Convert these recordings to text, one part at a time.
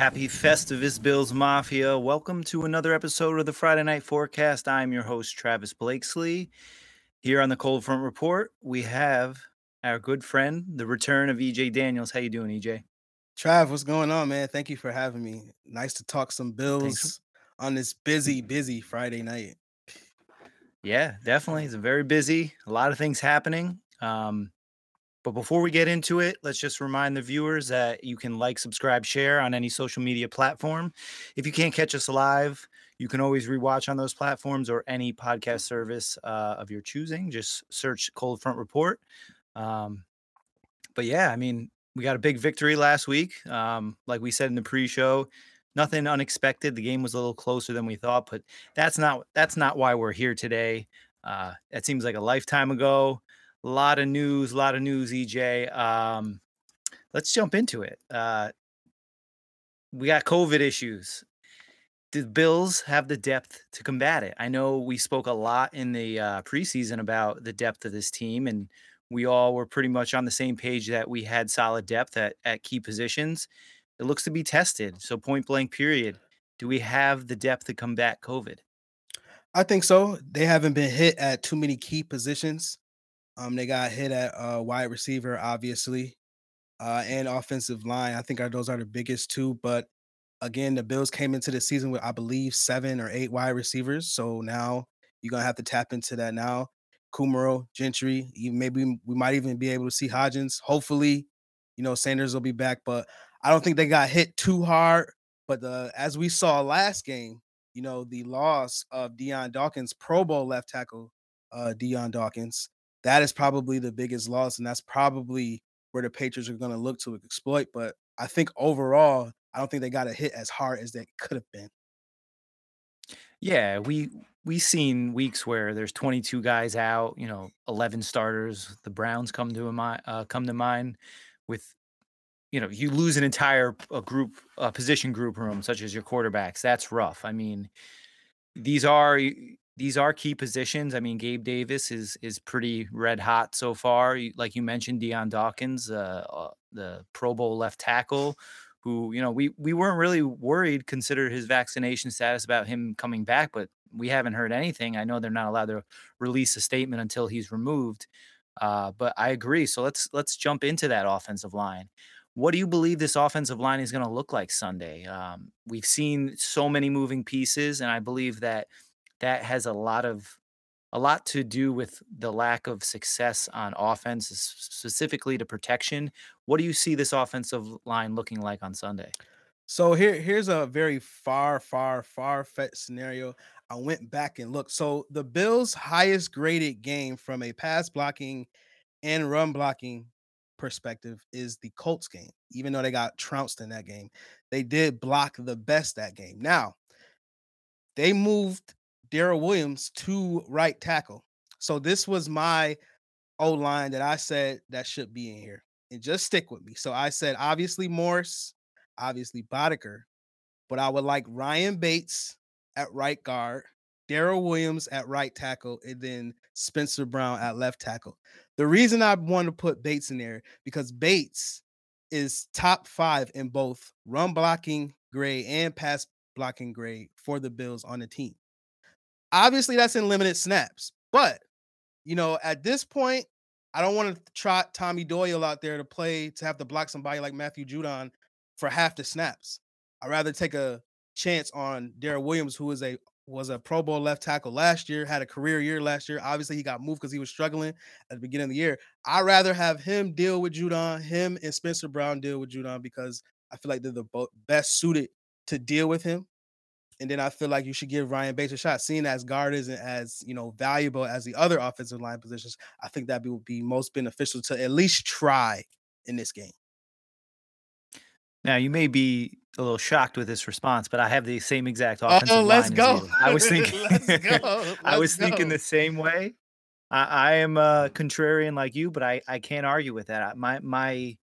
Happy Festivus, Bills Mafia. Welcome to another episode of the Friday Night Forecast. I'm your host, Travis Blakesley. Here on the Cold Front Report, we have our good friend, the return of EJ Daniels. How you doing, EJ? Trav, what's going on, man? Thank you for having me. Nice to talk some Bills Thanks. on this busy, busy Friday night. Yeah, definitely. It's very busy. A lot of things happening. Um, but before we get into it, let's just remind the viewers that you can like, subscribe, share on any social media platform. If you can't catch us live, you can always rewatch on those platforms or any podcast service uh, of your choosing. Just search Cold Front Report. Um, but yeah, I mean, we got a big victory last week. Um, like we said in the pre-show, nothing unexpected. The game was a little closer than we thought, but that's not that's not why we're here today. Uh, that seems like a lifetime ago. A lot of news, a lot of news, EJ. Um, let's jump into it. Uh, we got COVID issues. The Bills have the depth to combat it. I know we spoke a lot in the uh, preseason about the depth of this team, and we all were pretty much on the same page that we had solid depth at, at key positions. It looks to be tested. So, point blank, period. Do we have the depth to combat COVID? I think so. They haven't been hit at too many key positions. Um, they got hit at uh, wide receiver, obviously, uh, and offensive line. I think are, those are the biggest two. But again, the Bills came into the season with, I believe, seven or eight wide receivers. So now you're gonna have to tap into that now. Kumerow, Gentry, even maybe we might even be able to see Hodgins. Hopefully, you know, Sanders will be back, but I don't think they got hit too hard. But the as we saw last game, you know, the loss of Dion Dawkins, Pro Bowl left tackle, uh, Dion Dawkins, that is probably the biggest loss, and that's probably where the Patriots are going to look to exploit. But I think overall, I don't think they got a hit as hard as they could have been. Yeah, we we seen weeks where there's 22 guys out, you know, 11 starters. The Browns come to a mi- uh, come to mind with you know, you lose an entire a group a position group room such as your quarterbacks. That's rough. I mean, these are these are key positions. I mean, Gabe Davis is is pretty red hot so far. Like you mentioned, Dion Dawkins, uh, uh, the Pro Bowl left tackle, who you know we we weren't really worried consider his vaccination status about him coming back, but we haven't heard anything. I know they're not allowed to release a statement until he's removed. Uh, but I agree. So let's let's jump into that offensive line. What do you believe this offensive line is going to look like Sunday? Um, we've seen so many moving pieces, and I believe that that has a lot of a lot to do with the lack of success on offense, specifically to protection. What do you see this offensive line looking like on Sunday? So here, here's a very far, far, far fetched scenario. I went back and looked. So the Bills' highest graded game from a pass blocking and run blocking perspective is the Colts game. Even though they got trounced in that game, they did block the best that game. Now they moved Daryl Williams to right tackle. So this was my O line that I said that should be in here. And just stick with me. So I said obviously Morse, obviously Boettger, but I would like Ryan Bates at right guard, Daryl Williams at right tackle, and then Spencer Brown at left tackle. The reason I want to put Bates in there because Bates is top five in both run blocking grade and pass blocking grade for the Bills on the team. Obviously, that's in limited snaps, but you know, at this point, I don't want to trot Tommy Doyle out there to play to have to block somebody like Matthew Judon for half the snaps. I'd rather take a chance on Daryl Williams, who is a was a Pro Bowl left tackle last year, had a career year last year. Obviously, he got moved because he was struggling at the beginning of the year. I'd rather have him deal with Judon, him and Spencer Brown deal with Judon because I feel like they're the best suited to deal with him and then I feel like you should give Ryan Bates a shot. Seeing as guard isn't as you know valuable as the other offensive line positions, I think that would be most beneficial to at least try in this game. Now you may be a little shocked with this response, but I have the same exact oh, offensive oh, let's line go. I was thinking, let's I was go. thinking the same way. I, I am a contrarian like you, but I, I can't argue with that. My my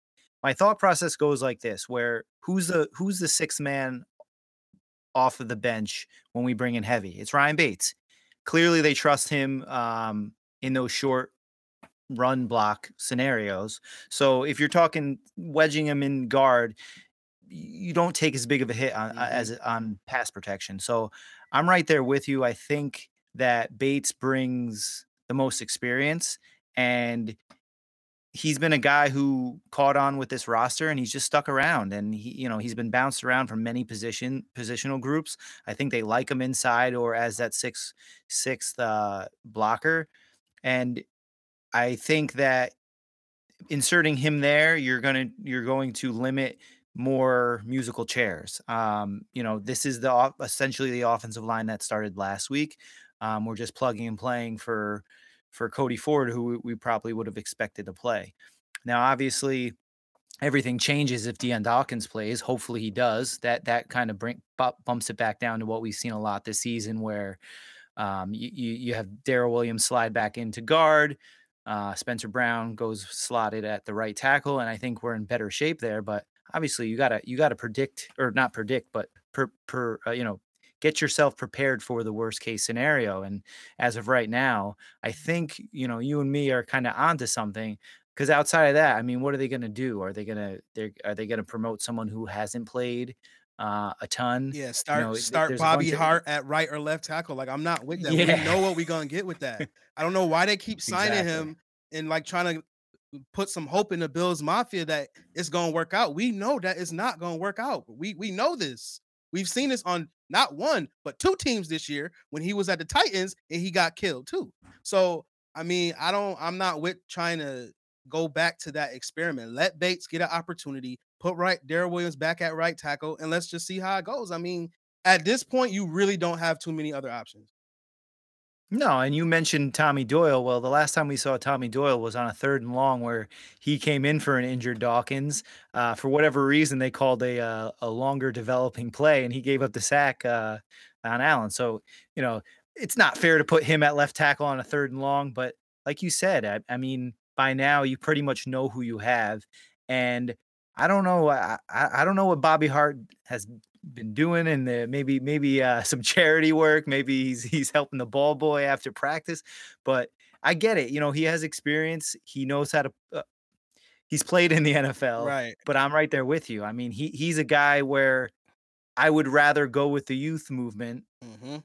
my thought process goes like this: where who's the who's the sixth man off of the bench when we bring in heavy. It's Ryan Bates. Clearly, they trust him um, in those short run block scenarios. So if you're talking wedging him in guard, you don't take as big of a hit on uh, Mhm. as on pass protection. So I'm right there with you. I think that Bates brings the most experience and he's been a guy who caught on with this roster and he's just stuck around and he you know he's been bounced around from many position positional groups i think they like him inside or as that sixth sixth uh blocker and i think that inserting him there, you're gonna you're going to limit more musical chairs. Um, you know, this is the essentially the offensive line that started last week. Um, we're just plugging and playing for for Cody Ford, who we, probably would have expected to play. Now, obviously, everything changes if Dion Dawkins plays. Hopefully, he does. That that kind of bring bumps it back down to what we've seen a lot this season, where um, you, you you have Daryl Williams slide back into guard. Uh, Spencer Brown goes slotted at the right tackle, and I think we're in better shape there. But obviously, you gotta you gotta predict or not predict, but per per uh, you know get yourself prepared for the worst case scenario. And as of right now, I think you know you and me are kind of onto something. Because outside of that, I mean, what are they going to do? Are they going to they are they going to promote someone who hasn't played uh, a ton? Yeah, You start know, start Bobby bunch of Hart at right or left tackle. Like I'm not with that. We know what we're gonna get with that. I don't know why they keep signing exactly. him and like trying to put some hope in the Bills Mafia that it's gonna work out. We know that it's not gonna work out. We we know this. We've seen this on not one but two teams this year when he was at the Titans and he got killed too. So I mean, I don't. I'm not with trying to go back to that experiment. Let Bates get an opportunity. Put right Daryl Williams back at right tackle, and let's just see how it goes. I mean, at this point, you really don't have too many other options. No, and you mentioned Tommy Doyle. Well, the last time we saw Tommy Doyle was on a third and long where he came in for an injured Dawkins. Uh, for whatever reason, they called a uh, a longer developing play, and he gave up the sack uh, on Allen. So you know it's not fair to put him at left tackle on a third and long. But like you said, I, I mean, by now you pretty much know who you have, and I don't know. I, I I don't know what Bobby Hart has been doing and the maybe maybe uh, some charity work. Maybe he's he's helping the ball boy after practice. But I get it. You know, he has experience. He knows how to. Uh, he's played in the NFL. Right. But I'm right there with you. I mean, he he's a guy where I would rather go with the youth movement hmm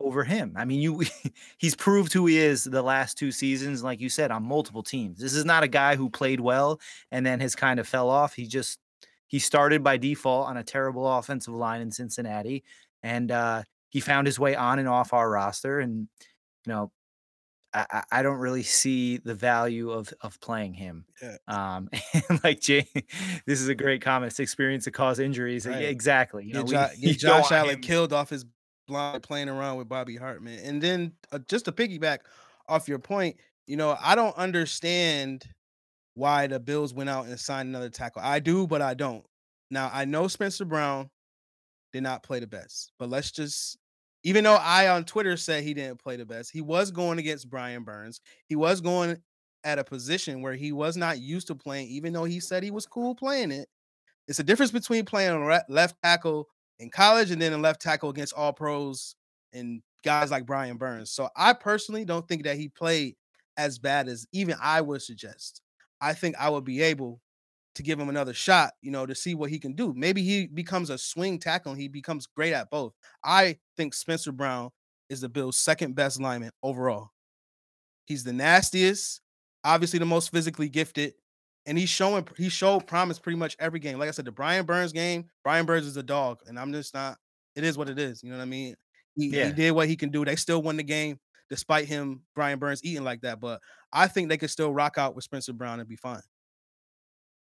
over him. I mean, you he's proved who he is the last two seasons, like you said, on multiple teams. This is not a guy who played well and then has kind of fell off. He just he started by default on a terrible offensive line in Cincinnati, and uh, he found his way on and off our roster. And you know, I, I don't really see the value of of playing him. Yeah. Um, and like Jay, this is a great comment. It's experience to cause injuries. Right. exactly. You know, Get, we jo- get Josh Allen him. killed off his blind playing around with Bobby Hartman. And then uh, just to piggyback off your point, you know, I don't understand why the Bills went out and signed another tackle. I do, but I don't. Now I know Spencer Brown did not play the best, but let's just even though I on Twitter said he didn't play the best, he was going against Brian Burns. He was going at a position where he was not used to playing, even though he said he was cool playing it. It's a difference between playing on left tackle in college and then a left tackle against all pros and guys like Brian Burns. So I personally don't think that he played as bad as even I would suggest. I think I would be able to give him another shot, you know, to see what he can do. Maybe he becomes a swing tackle and he becomes great at both. I think Spencer Brown is the Bills' second best lineman overall. He's the nastiest, obviously the most physically gifted, and he's showing he showed promise pretty much every game. Like I said, the Brian Burns game, Brian Burns is a dog, and I'm just not. It is what it is. You know what I mean? He he did what he can do. They still won the game despite him, Brian Burns eating like that. But I think they could still rock out with Spencer Brown and be fine.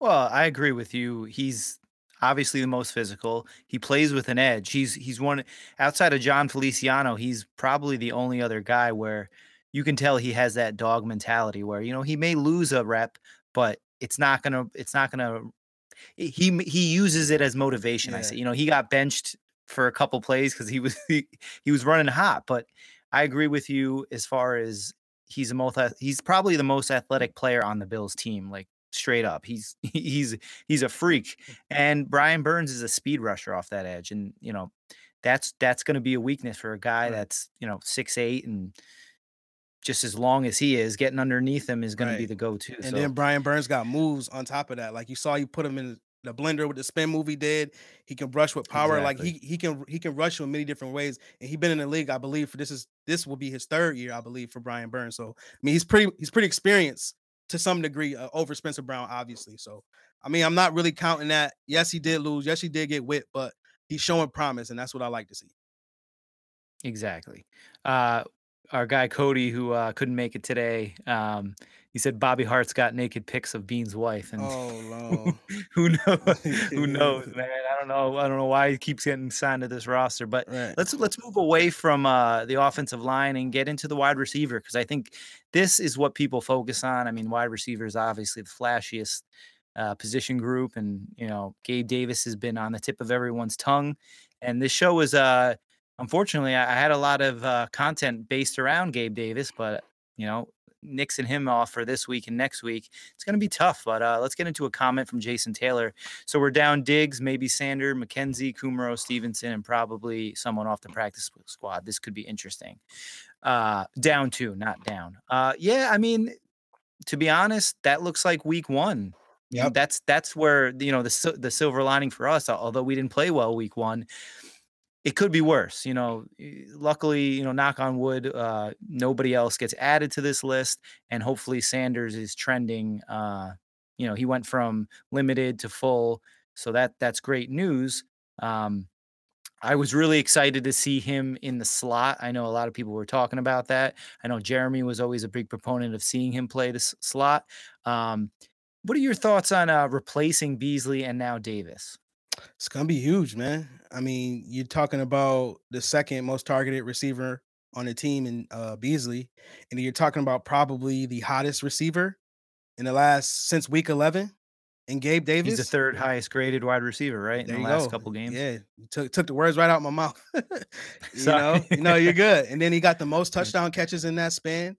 Well, I agree with you. He's obviously the most physical. He plays with an edge. He's he's one outside of Jon Feliciano, he's probably the only other guy where you can tell he has that dog mentality where, you know, he may lose a rep, but it's not gonna it's not gonna he he uses it as motivation. I say, you know, he got benched for a couple plays because he was he, he was running hot. But I agree with you as far as he's a most he's probably the most athletic player on the Bills team. Like straight up, he's he's he's a freak. And Brian Burns is a speed rusher off that edge, and you know that's that's going to be a weakness for a guy Right. that's you know six eight and just as long as he is, getting underneath him is going to be the go-to. And So then Brian Burns got moves on top of that. Like you saw, you put him in the blender with the spin move he did. He can rush with power. Like he he can he can rush in many different ways. And he been in the league, I believe, for this is this will be his third year, I believe, for Brian Burns. So I mean, he's pretty he's pretty experienced to some degree uh, over Spencer Brown, obviously. So I mean, I'm not really counting that. Yes, he did lose. Yes, he did get whipped, but he's showing promise, and that's what I like to see. Exactly. Uh, our guy Cody, who uh, couldn't make it today, um, he said Bobby Hart's got naked pics of Beane's wife, and Oh who, no. who knows? Who knows, man? I don't know. I don't know why he keeps getting signed to this roster. But right. let's let's move away from uh, the offensive line and get into the wide receiver because I think this is what people focus on. I mean, wide receiver is obviously the flashiest uh, position group, and you know, Gabe Davis has been on the tip of everyone's tongue. And this show is uh unfortunately, I, I had a lot of uh, content based around Gabe Davis, but you know, nixing him off for this week and next week, it's going to be tough. But uh, let's get into a comment from Jason Taylor. So we're down Diggs, maybe Sander, McKenzie, Kumerow, Stevenson, and probably someone off the practice squad. This could be interesting. Uh, down two, not down. Uh, yeah, I mean, to be honest, that looks like week one. Yeah, That's that's where you know the the silver lining for us. Although we didn't play well week one, it could be worse. You know, luckily, you know, knock on wood, uh, nobody else gets added to this list, and hopefully Sanders is trending. Uh, you know, he went from limited to full, so that that's great news. Um, I was really excited to see him in the slot. I know a lot of people were talking about that. I know Jeremy was always a big proponent of seeing him play the slot. Um, what are your thoughts on uh, replacing Beasley and now Davis? It's gonna be huge, man. I mean, you're talking about the second most targeted receiver on the team in uh, Beasley, and you're talking about probably the hottest receiver in the last since week 11 in Gabe Davis. He's the third highest graded wide receiver, right, in the last go. couple games? Yeah, you took took the words right out my mouth. you know, no, you're good. And then he got the most touchdown catches in that span,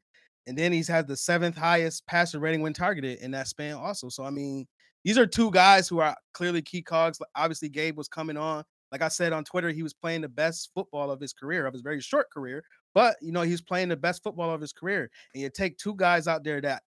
and then he's had the seventh highest passer rating when targeted in that span also. So I mean, these are two guys who are clearly key cogs. Obviously, Gabe was coming on. Like I said on Twitter, he was playing the best football of his career, of his very short career. But you know, he's playing the best football of his career. And you take two guys out there that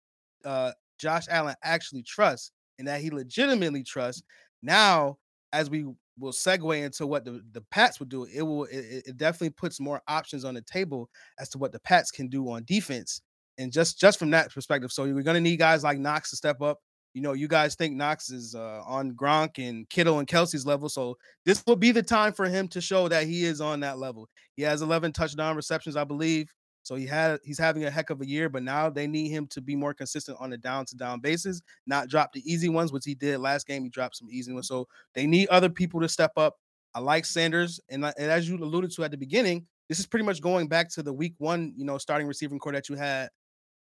uh, Josh Allen actually trusts and that he legitimately trusts. Now, as we will segue into what the, the Pats would do, it will it, it- it definitely puts more options on the table as to what the Pats can do on defense. And just just from that perspective, so we're gonna need guys like Knox to step up. You know, you guys think Knox is uh, on Gronk and Kittle and Kelsey's level, so this will be the time for him to show that he is on that level. He has 11 touchdown receptions, I believe. So he had he's having a heck of a year, but now they need him to be more consistent on a down to down basis, not drop the easy ones, which he did last game. He dropped some easy ones. So they need other people to step up. I like Sanders, and, and as you alluded to at the beginning, this is pretty much going back to the week one, you know, starting receiving core that you had,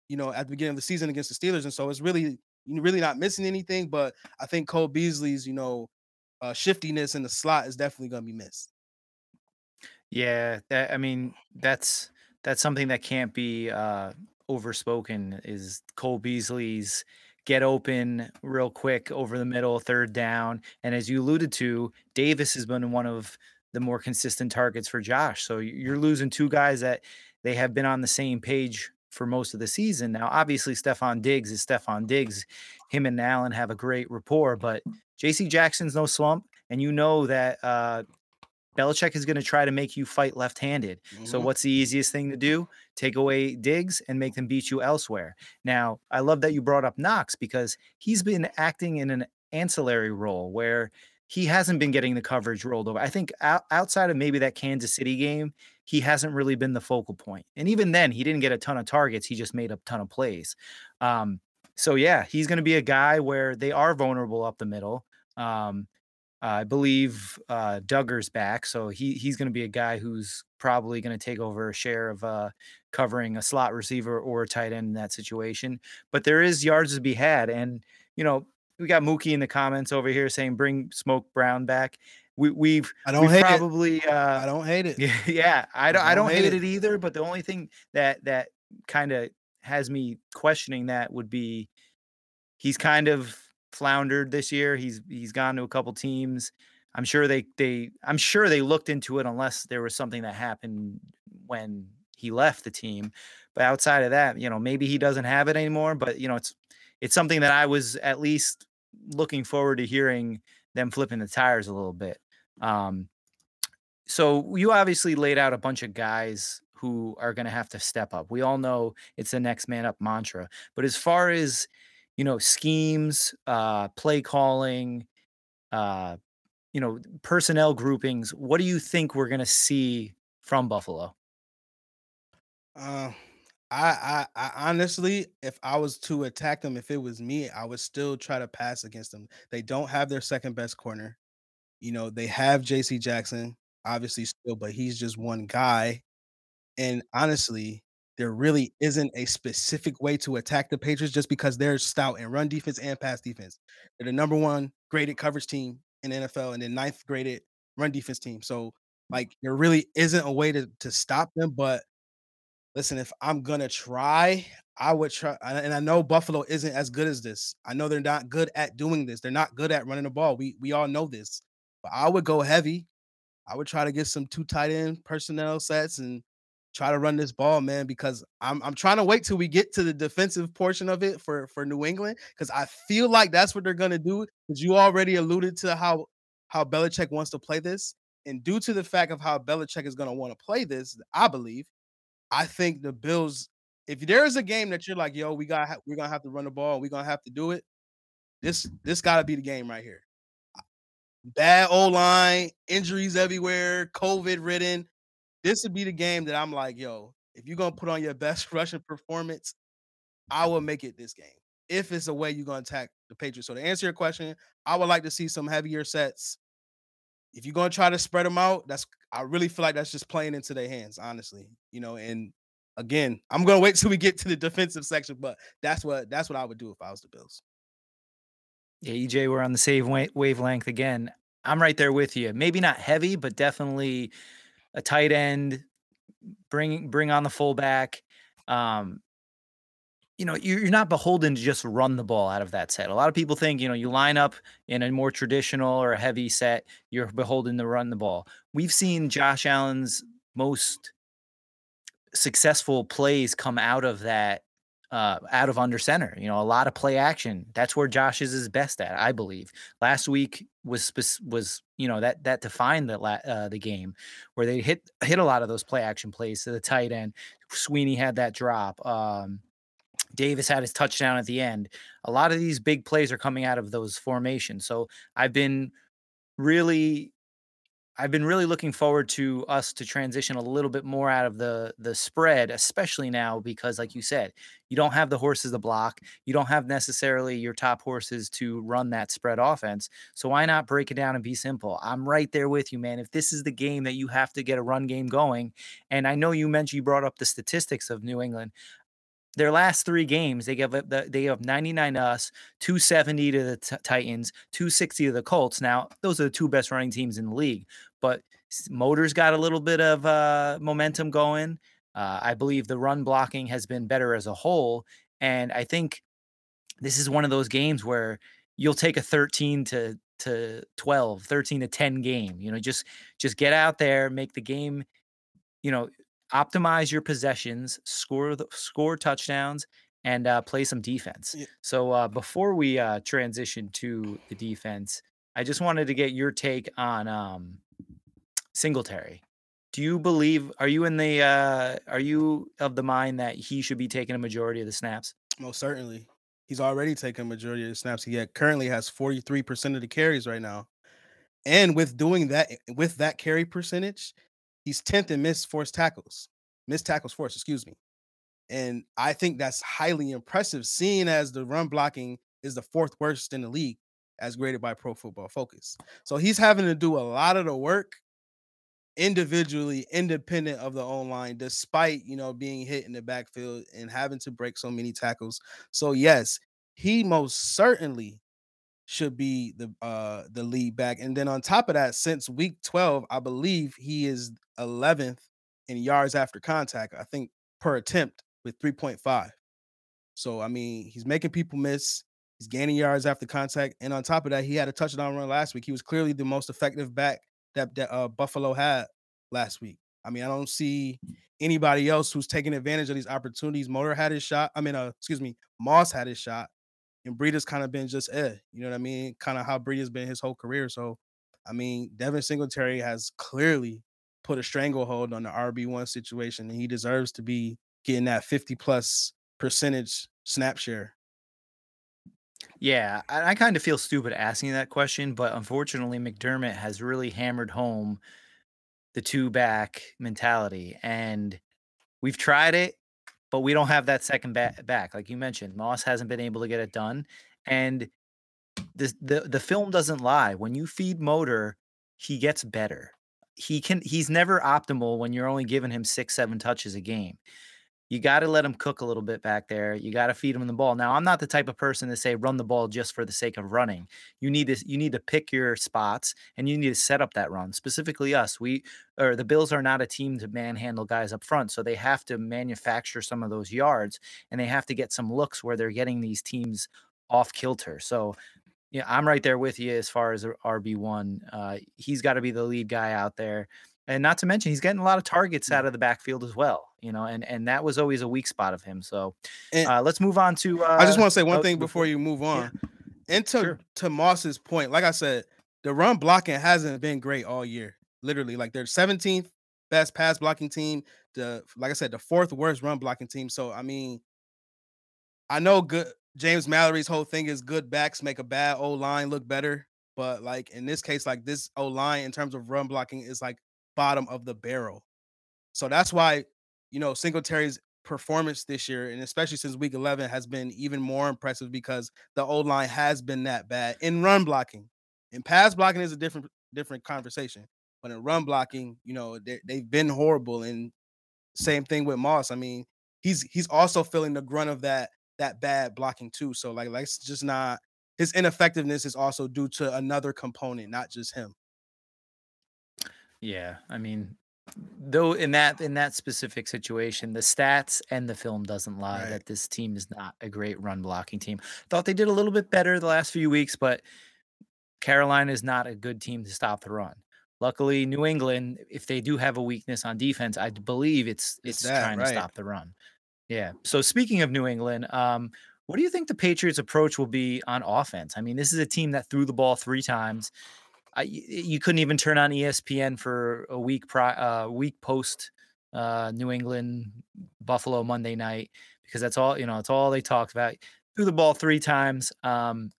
you know, at the beginning of the season against the Steelers. And so it's really you're really not missing anything. But I think Cole Beasley's, you know, uh, shiftiness in the slot is definitely going to be missed. Yeah, that I mean, that's that's something that can't be uh overspoken is Cole Beasley's get open real quick over the middle, third down. And as you alluded to, Davis has been one of the more consistent targets for Josh. So you're losing two guys that they have been on the same page for most of the season. Now, obviously, Stefon Diggs is Stefon Diggs. Him and Allen have a great rapport, but JC Jackson's no slump. And you know that uh Belichick is going to try to make you fight left-handed. So Mhm. what's the easiest thing to do? Take away Diggs and make them beat you elsewhere. Now, I love that you brought up Knox because he's been acting in an ancillary role where he hasn't been getting the coverage rolled over. I think out, outside of maybe that Kansas City game, he hasn't really been the focal point. And even then, he didn't get a ton of targets. He just made a ton of plays. Um, so yeah, he's going to be a guy where they are vulnerable up the middle. Um, I believe uh, Dugger's back, so he he's going to be a guy who's probably going to take over a share of uh, covering a slot receiver or a tight end in that situation. But there is yards to be had, and you know we got Mookie in the comments over here saying bring Smoke Brown back. We, we've I don't we've hate it. probably uh, I don't hate it. yeah, yeah. I don't I don't don't hate hate it. it either, but the only thing that that kind of has me questioning that would be he's kind of floundered this year. He's he's gone to a couple teams. I'm sure they they I'm sure they looked into it unless there was something that happened when he left the team. But outside of that, you know, maybe he doesn't have it anymore, but you know, it's it's something that I was at least looking forward to hearing them flipping the tires a little bit. Um, so you obviously laid out a bunch of guys who are going to have to step up. We all know it's the next man up mantra. But as far as you know, schemes, uh, play calling, uh, you know, personnel groupings, what do you think we're going to see from Buffalo? Uh, I, I, I honestly, if I was to attack them, if it was me, I would still try to pass against them. They don't have their second best corner. You know, they have JC Jackson, obviously still, but he's just one guy. And honestly, there really isn't a specific way to attack the Patriots just because they're stout in run defense and pass defense. They're the number one graded coverage team in NFL and then ninth graded run defense team. So like there really isn't a way to to stop them. But listen, if I'm gonna try, I would try. And I know Buffalo isn't as good as this. I know they're not good at doing this. They're not good at running the ball. We we all know this. But I would go heavy. I would try to get some two tight end personnel sets and try to run this ball, man, because I'm I'm trying to wait till we get to the defensive portion of it for for New England because I feel like that's what they're gonna do. Because you already alluded to how how Belichick wants to play this, and due to the fact of how Belichick is gonna want to play this, I believe, I think the Bills. If there is a game that you're like, yo, we got we're gonna have to run the ball, we're gonna have to do it. This this gotta be the game right here. Bad O line, injuries everywhere, COVID ridden this would be the game that I'm like, yo, if you're gonna put on your best rushing performance, I will make it this game. If it's a way you're gonna attack the Patriots. So to answer your question, I would like to see some heavier sets. If you're gonna try to spread them out, that's I really feel like that's just playing into their hands, honestly. You know, and again, I'm gonna wait till we get to the defensive section, but that's what that's what I would do if I was the Bills. Yeah, EJ, we're on the same wavelength again. I'm right there with you. Maybe not heavy, but definitely a tight end, bring bring on the fullback. Um, you know, you're not beholden to just run the ball out of that set. A lot of people think, you know, you line up in a more traditional or a heavy set, you're beholden to run the ball. We've seen Josh Allen's most successful plays come out of that uh, out of under center. You know, a lot of play action. That's where Josh is his best at, I believe. Last week was was you know that that defined the uh, the game where they hit hit a lot of those play action plays to the tight end. Sweeney had that drop. Um, Davis had his touchdown at the end. A lot of these big plays are coming out of those formations. So I've been really I've been really looking forward to us to transition a little bit more out of the the spread, especially now because, like you said, you don't have the horses to block. You don't have necessarily your top horses to run that spread offense. So why not break it down and be simple? I'm right there with you, man. If this is the game that you have to get a run game going, and I know you mentioned you brought up the statistics of New England their last three games, they give they have 99 to us, 270 to the t- Titans, 260 to the Colts. Now, those are the two best running teams in the league, but Motors got a little bit of uh, momentum going. Uh, I believe the run blocking has been better as a whole. And I think this is one of those games where you'll take a 13 to to 12, 13 to 10 game. You know, just just get out there, make the game, you know, optimize your possessions, score the, score touchdowns, and uh, play some defense. Yeah. So uh, before we uh, transition to the defense, I just wanted to get your take on um, Singletary. Do you believe? Are you in the? Uh, are you of the mind that he should be taking a majority of the snaps? Most certainly. He's already taken a majority of the snaps. He currently has 43% of the carries right now. And with doing that, with that carry percentage, He's 10th in missed forced tackles, missed tackles forced, excuse me. And I think that's highly impressive, seeing as the run blocking is the fourth worst in the league as graded by Pro Football Focus. So he's having to do a lot of the work individually, independent of the online, despite you know being hit in the backfield and having to break so many tackles. So yes, he most certainly should be the uh the lead back. And then on top of that, since week 12, I believe he is 11th in yards after contact, I think per attempt with 3.5. So I mean, he's making people miss. He's gaining yards after contact, and on top of that, he had a touchdown run last week. He was clearly the most effective back that, that uh, Buffalo had last week. I mean, I don't see anybody else who's taking advantage of these opportunities. Motor had his shot. I mean, uh, excuse me, Moss had his shot. and Breida's kind of been just eh, you know what I mean? Kind of how Breida's been his whole career. So, I mean, Devin Singletary has clearly put a stranglehold on the RB1 situation, and he deserves to be getting that 50 plus percentage snap share. Yeah, I, I kind of feel stupid asking that question, but unfortunately, McDermott has really hammered home the two back mentality. And we've tried it, but we don't have that second back, back. Like you mentioned, Moss hasn't been able to get it done. And the, the the film doesn't lie. When you feed motor, he gets better. He can he's never optimal when you're only giving him six, seven touches a game you got to let him cook a little bit back there. You got to feed him the ball. Now, I'm not the type of person to say run the ball just for the sake of running. You need to you need to pick your spots and you need to set up that run. Specifically us, we or the Bills are not a team to manhandle guys up front, so they have to manufacture some of those yards and they have to get some looks where they're getting these teams off kilter. So, yeah, I'm right there with you as far as RB1. Uh, he's got to be the lead guy out there and not to mention he's getting a lot of targets out of the backfield as well you know and and that was always a weak spot of him so uh, let's move on to uh, i just want to say one uh, thing before, before you move on yeah. and to, sure. to moss's point like i said the run blocking hasn't been great all year literally like they're 17th best pass blocking team the like i said the fourth worst run blocking team so i mean i know good james mallory's whole thing is good backs make a bad o line look better but like in this case like this o line in terms of run blocking is like bottom of the barrel. So that's why, you know, Singletary's performance this year, and especially since week 11, has been even more impressive because the old line has been that bad in run blocking. In pass blocking is a different different conversation, but in run blocking, you know, they've been horrible. And same thing with Moss. I mean, he's he's also feeling the grunt of that that bad blocking too. So like, like it's just not his ineffectiveness is also due to another component, not just him. Yeah, I mean, though in that in that specific situation, the stats and the film doesn't lie Right. that this team is not a great run blocking team. Thought they did a little bit better the last few weeks, but Carolina is not a good team to stop the run. Luckily, New England, if they do have a weakness on defense, I believe it's It's it's that, trying to stop the run. Yeah. So speaking of New England, um, what do you think the Patriots' approach will be on offense? I mean, this is a team that threw the ball three times. I, you couldn't even turn on ESPN for a week pri- uh, week post uh, New England Buffalo Monday night because that's all you know. It's all they talked about. Threw the ball three times. Um,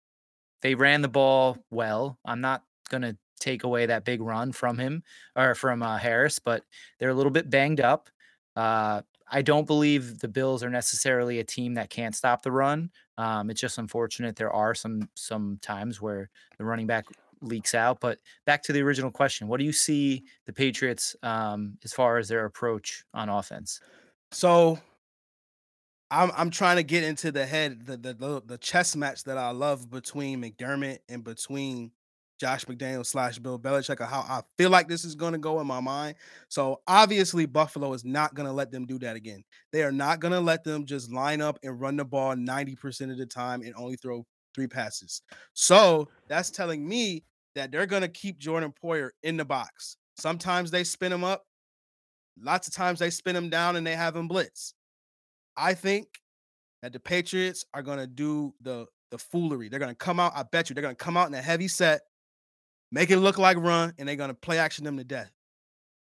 they ran the ball well. I'm not gonna take away that big run from him or from uh, Harris, but they're a little bit banged up. Uh, I don't believe the Bills are necessarily a team that can't stop the run. Um, it's just unfortunate there are some some times where the running back leaks out. But back to the original question, what do you see the Patriots um, as far as their approach on offense? So I'm I'm trying to get into the head the the the chess match that I love between McDermott and between Josh McDaniel slash Bill Belichick, or how I feel like this is going to go in my mind. So obviously, Buffalo is not going to let them do that again. They are not going to let them just line up and run the ball 90% of the time and only throw three passes. So that's telling me that they're going to keep Jordan Poyer in the box. Sometimes they spin him up. Lots of times they spin him down and they have him blitz. I think that the Patriots are going to do the the foolery. They're going to come out. I bet you they're going to come out in a heavy set, make it look like run, and they're going to play action them to death.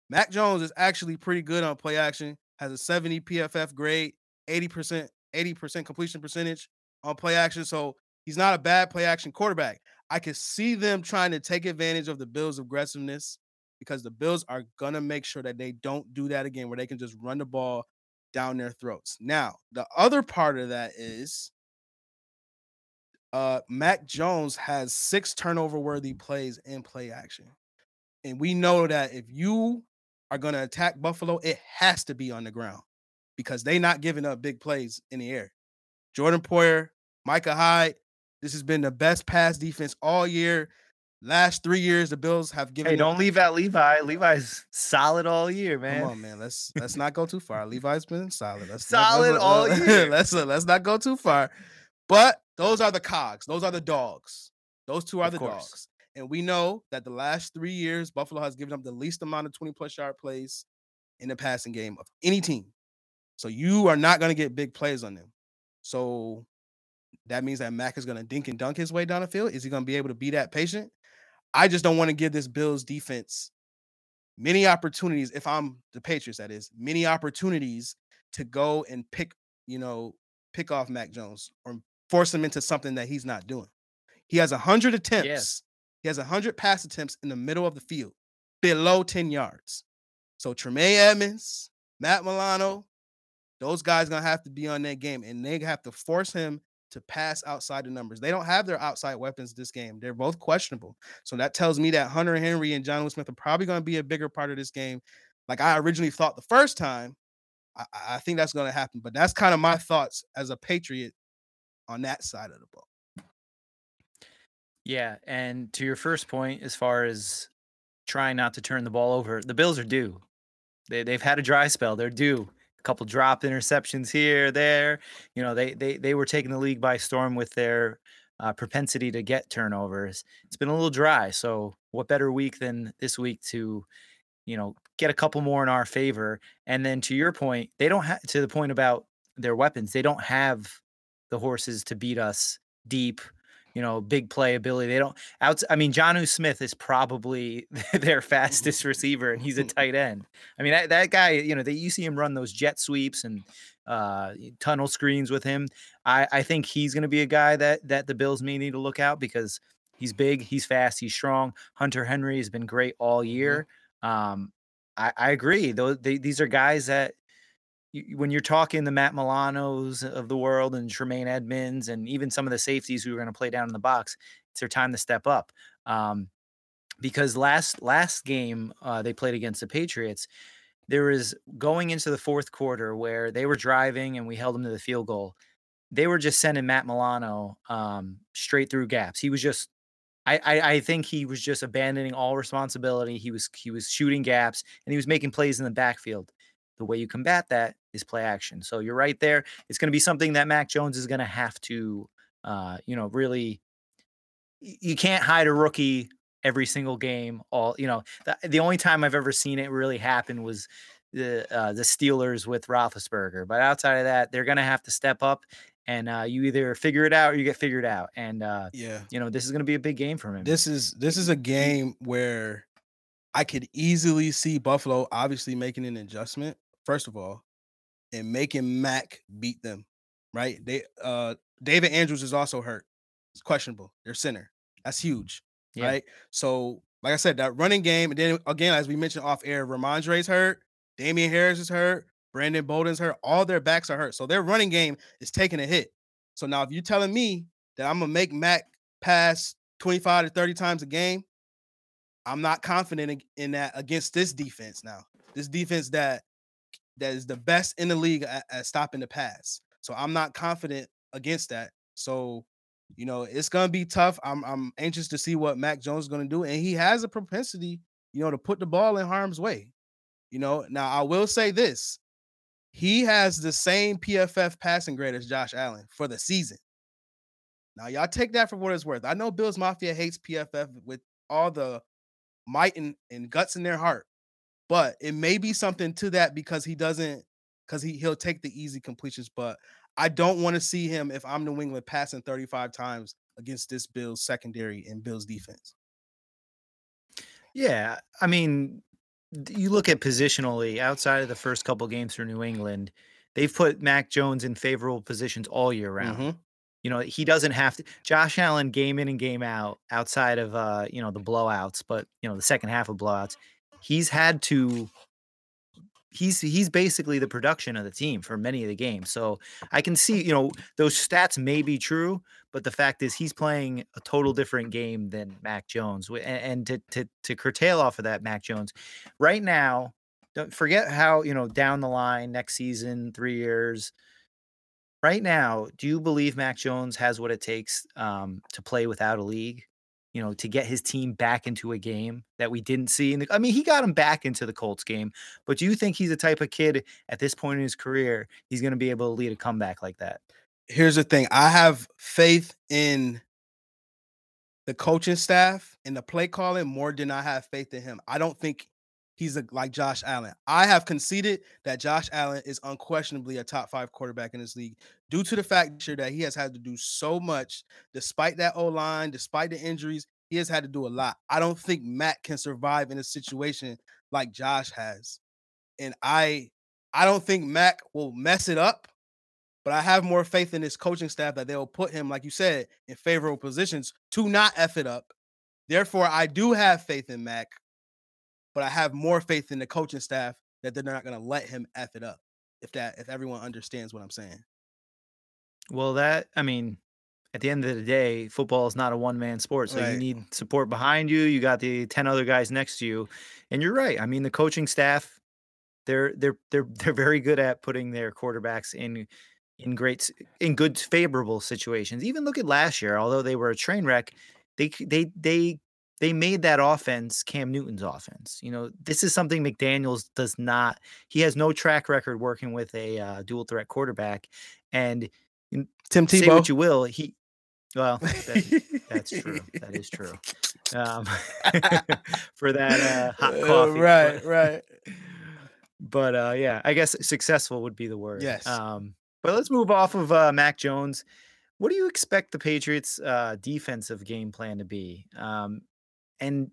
Mac Jones is actually pretty good on play action. Has a 70 PFF grade, 80% 80% completion percentage on play action. So he's not a bad play action quarterback. I could see them trying to take advantage of the Bills' aggressiveness because the Bills are gonna make sure that they don't do that again, where they can just run the ball down their throats. Now, the other part of that is uh Mac Jones has six turnover worthy plays in play action. And we know that if you are going to attack Buffalo, it has to be on the ground because they're not giving up big plays in the air. Jordan Poyer, Micah Hyde, this has been the best pass defense all year. Last three years, the Bills have given. Hey, don't leave out Levi. Levi's solid all year, man. Come on, man. Let's let's not go too far. Levi's been solid. Let's solid let's, all let's, year. Let's let's not go too far. But those are the cogs. Those are the dogs. Those two are of the course. dogs. And we know that the last three years, Buffalo has given up the least amount of 20 plus yard plays in the passing game of any team. So you are not going to get big plays on them. So that means that Mac is going to dink and dunk his way down the field. Is he going to be able to be that patient? I just don't want to give this Bills defense many opportunities. If I'm the Patriots, that is many opportunities to go and pick, you know, pick off Mac Jones or force him into something that he's not doing. He has 100 attempts. Yes. He has 100 pass attempts in the middle of the field, below 10 yards. So Tremaine Edmunds, Matt Milano, those guys gonna have to be on that game, and they have to force him to pass outside the numbers. They don't have their outside weapons this game. They're both questionable. So that tells me that Hunter Henry and Jonnu Smith are probably going to be a bigger part of this game. Like I originally thought the first time, I, I think that's going to happen. But that's kind of my thoughts as a Patriot on that side of the ball. Yeah, and to your first point, as far as trying not to turn the ball over, the Bills are due. They they've had a dry spell. They're due A couple drop interceptions here, there. You know, they they they were taking the league by storm with their uh, propensity to get turnovers. It's been a little dry, so what better week than this week to, you know, get a couple more in our favor? And then to your point, they don't have to the point about their weapons. They don't have the horses to beat us deep you know, big playability. They don't out. I mean, Jonnu Smith is probably their fastest receiver, and he's a tight end. I mean, that, that guy, you know, that you see him run those jet sweeps and uh, tunnel screens with him. I, I think he's going to be a guy that that the Bills may need to look out because he's big, he's fast, he's strong. Hunter Henry has been great all mm-hmm. year. Um, I, I agree. Though these are guys that when you're talking the Matt Milanos of the world and Tremaine Edmunds and even some of the safeties who are going to play down in the box, it's their time to step up. Um, because last last game uh, they played against the Patriots, there was going into the fourth quarter where they were driving and we held them to the field goal. They were just sending Matt Milano um, straight through gaps. He was just I, I, I think he was just abandoning all responsibility. He was he was shooting gaps and he was making plays in the backfield. The way you combat that is play action. So you're right there. It's going to be something that Mac Jones is going to have to, uh, you know, really. You can't hide a rookie every single game. All you know, the, the only time I've ever seen it really happen was the uh, the Steelers with Roethlisberger. But outside of that, they're going to have to step up, and uh, you either figure it out or you get figured out. And uh, yeah, you know, this is going to be a big game for him. This is this is a game where I could easily see Buffalo obviously making an adjustment first of all, and making Mac beat them. Right? They uh David Andrews is also hurt. It's questionable. They're center. That's huge. Yeah. Right. So, like I said, that running game, and then again, as we mentioned off air, Rhamondre's hurt, Damien Harris is hurt, Brandon Bolden's hurt, all their backs are hurt. So their running game is taking a hit. So now if you're telling me that I'm gonna make Mac pass 25 to 30 times a game, I'm not confident in, in that against this defense now. This defense that that is the best in the league at, at stopping the pass. So I'm not confident against that. So, you know, it's gonna be tough. I'm I'm anxious to see what Mac Jones is gonna do, and he has a propensity, you know, to put the ball in harm's way. You know, now I will say this: he has the same PFF passing grade as Josh Allen for the season. Now, y'all take that for what it's worth. I know Bills Mafia hates PFF with all the might and, and guts in their heart, but it may be something to that because he doesn't because he he'll take the easy completions. But I don't want to see him if I'm New England passing 35 times against this Bills secondary and Bills defense. Yeah, I mean, you look at positionally outside of the first couple games for New England, they've put Mac Jones in favorable positions all year round. Mm-hmm. You know, he doesn't have to. Josh Allen game in and game out outside of uh, you know, the blowouts, but you know, the second half of blowouts, he's had to he's he's basically the production of the team for many of the games. So I can see, you know, those stats may be true, but the fact is he's playing a total different game than Mac Jones. And, to to to curtail off of that, Mac Jones, right now, don't forget how you know down the line next season, three years. Right now, do you believe Mac Jones has what it takes um, to play without a league? You know, to get his team back into a game that we didn't see. The, I mean, he got him back into the Colts game, but do you think he's the type of kid at this point in his career he's going to be able to lead a comeback like that? Here's the thing: I have faith in the coaching staff and the play calling more than I have faith in him. I don't think he's a, like Josh Allen. I have conceded that Josh Allen is unquestionably a top five quarterback in this league due to the fact that he has had to do so much, despite that O line, despite the injuries. He has had to do a lot. I don't think Mac can survive in a situation like Josh has, and I, I don't think Mac will mess it up. But I have more faith in his coaching staff that they'll put him, like you said, in favorable positions to not f it up. Therefore, I do have faith in Mac but I have more faith in the coaching staff that they're not going to let him f it up. If that if everyone understands what I'm saying. Well, that I mean, at the end of the day, football is not a one man sport, so right. you need support behind you. You got the ten other guys next to you, and you're right. I mean, the coaching staff, they're they're they're they're very good at putting their quarterbacks in in great in good favorable situations. Even look at last year, although they were a train wreck, they they they they made that offense Cam Newton's offense. You know, this is something McDaniels does not. He has no track record working with a uh, dual threat quarterback. And Tim Tebow, say what you will, he. Well, that, that's true. That is true. Um, for that uh, hot uh, coffee, right, but, right. But uh, yeah, I guess successful would be the word. Yes. Um, but let's move off of uh, Mac Jones. What do you expect the Patriots' uh, defensive game plan to be? Um, and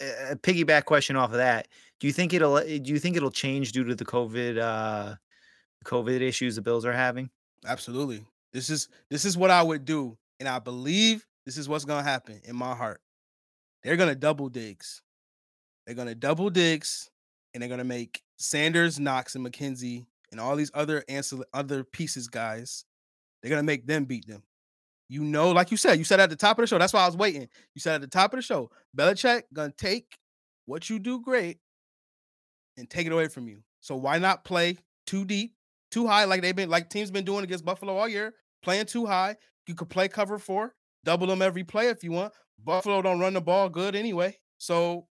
a piggyback question off of that: Do you think it'll do you think it'll change due to the COVID uh, COVID issues the Bills are having? Absolutely. This is this is what I would do, and I believe this is what's gonna happen in my heart. They're gonna double Diggs. They're gonna double Diggs, and they're gonna make Sanders, Knox, and McKenzie, and all these other answer other pieces guys. They're gonna make them beat them. You know, like you said, you said at the top of the show. That's why I was waiting. You said at the top of the show, Belichick gonna take what you do great and take it away from you. So why not play too deep, too high, like they've been like teams been doing against Buffalo all year, playing too high. You could play cover four, double them every play if you want. Buffalo don't run the ball good anyway. So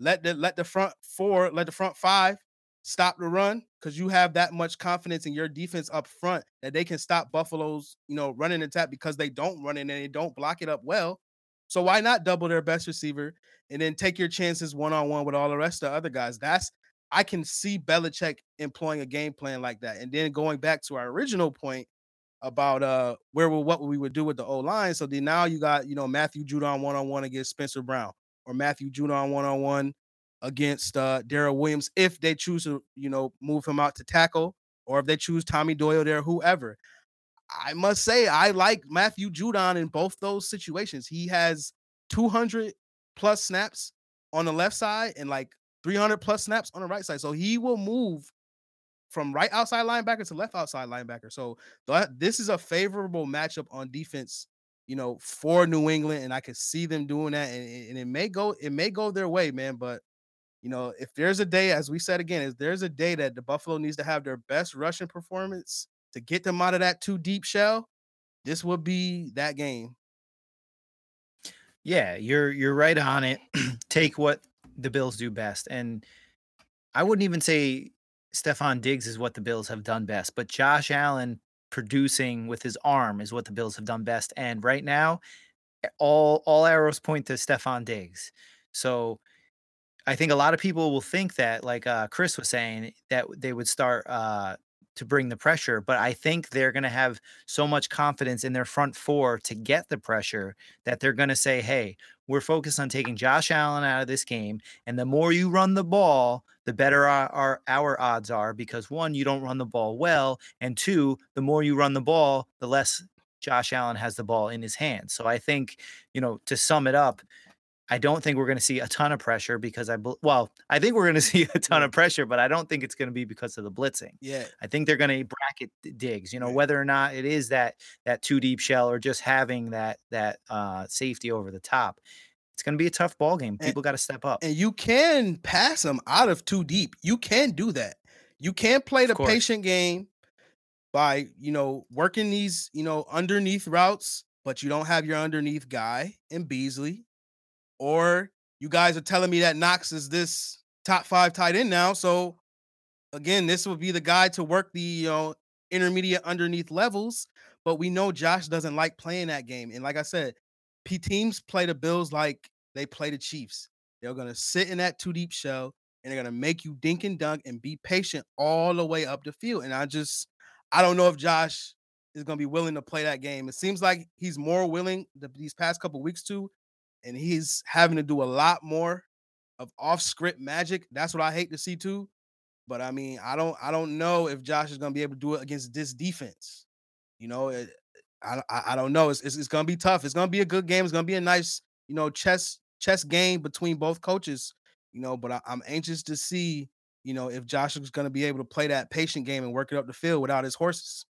let the let the front four, let the front five stop the run because you have that much confidence in your defense up front that they can stop Buffalo's, you know, running attack because they don't run it and they don't block it up well. So why not double their best receiver and then take your chances one on one with all the rest of the other guys? That's I can see Belichick employing a game plan like that. And then going back to our original point about uh where we what we would do with the O line. So then now you got you know Matthew Judon one on one against Spencer Brown or Matthew Judon one on one against uh, Daryl Williams if they choose to, you know, move him out to tackle or if they choose Tommy Doyle there, whoever. I must say, I like Matthew Judon in both those situations. He has 200 plus snaps on the left side and like 300 plus snaps on the right side. So he will move from right outside linebacker to left outside linebacker. So this is a favorable matchup on defense, you know, for New England, and I can see them doing that. And, and it may go, it may go their way, man. But you know, if there's a day, as we said again, if there's a day that the Buffalo needs to have their best rushing performance to get them out of that too deep shell, this would be that game. Yeah, you're you're right on it. Take what the Bills do best. And I wouldn't even say Stefon Diggs is what the Bills have done best, but Josh Allen producing with his arm is what the Bills have done best. And right now, all all arrows point to Stefon Diggs. So I think a lot of people will think that, like uh, Chris was saying, that they would start uh, to bring the pressure. But I think they're going to have so much confidence in their front four to get the pressure that they're going to say, hey, we're focused on taking Josh Allen out of this game. And the more you run the ball, the better our, our, our odds are because one, you don't run the ball well. And two, the more you run the ball, the less Josh Allen has the ball in his hands. So I think, you know, to sum it up, I don't think we're going to see a ton of pressure because I well, I think we're going to see a ton of pressure, but I don't think it's going to be because of the blitzing. Yeah, I think they're going to bracket Diggs. You know, whether or not it is that that two deep shell or just having that that uh, safety over the top. It's going to be a tough ball game. People got to step up. And you can pass them out of too deep. You can do that. You can play the patient game by you know working these you know underneath routes, but you don't have your underneath guy in Beasley or you guys are telling me that Knox is this top five tight end now. So again, this would be the guy to work the you know intermediate underneath levels. But we know Josh doesn't like playing that game. And like I said, P teams play the Bills like they play the Chiefs. They're gonna sit in that two deep shell. and they're gonna make you dink and dunk and be patient all the way up the field. And I just I don't know if Josh is gonna be willing to play that game. It seems like he's more willing the, these past couple weeks to, and he's having to do a lot more of off script magic. That's what I hate to see too. But I mean, I don't I don't know if Josh is gonna be able to do it against this defense. You know, it, I, I, I don't know. It's, it's it's gonna be tough. It's gonna be a good game. It's gonna be a nice you know chess chess game between both coaches. You know, but I, I'm anxious to see you know if Josh is gonna be able to play that patient game and work it up the field without his horses.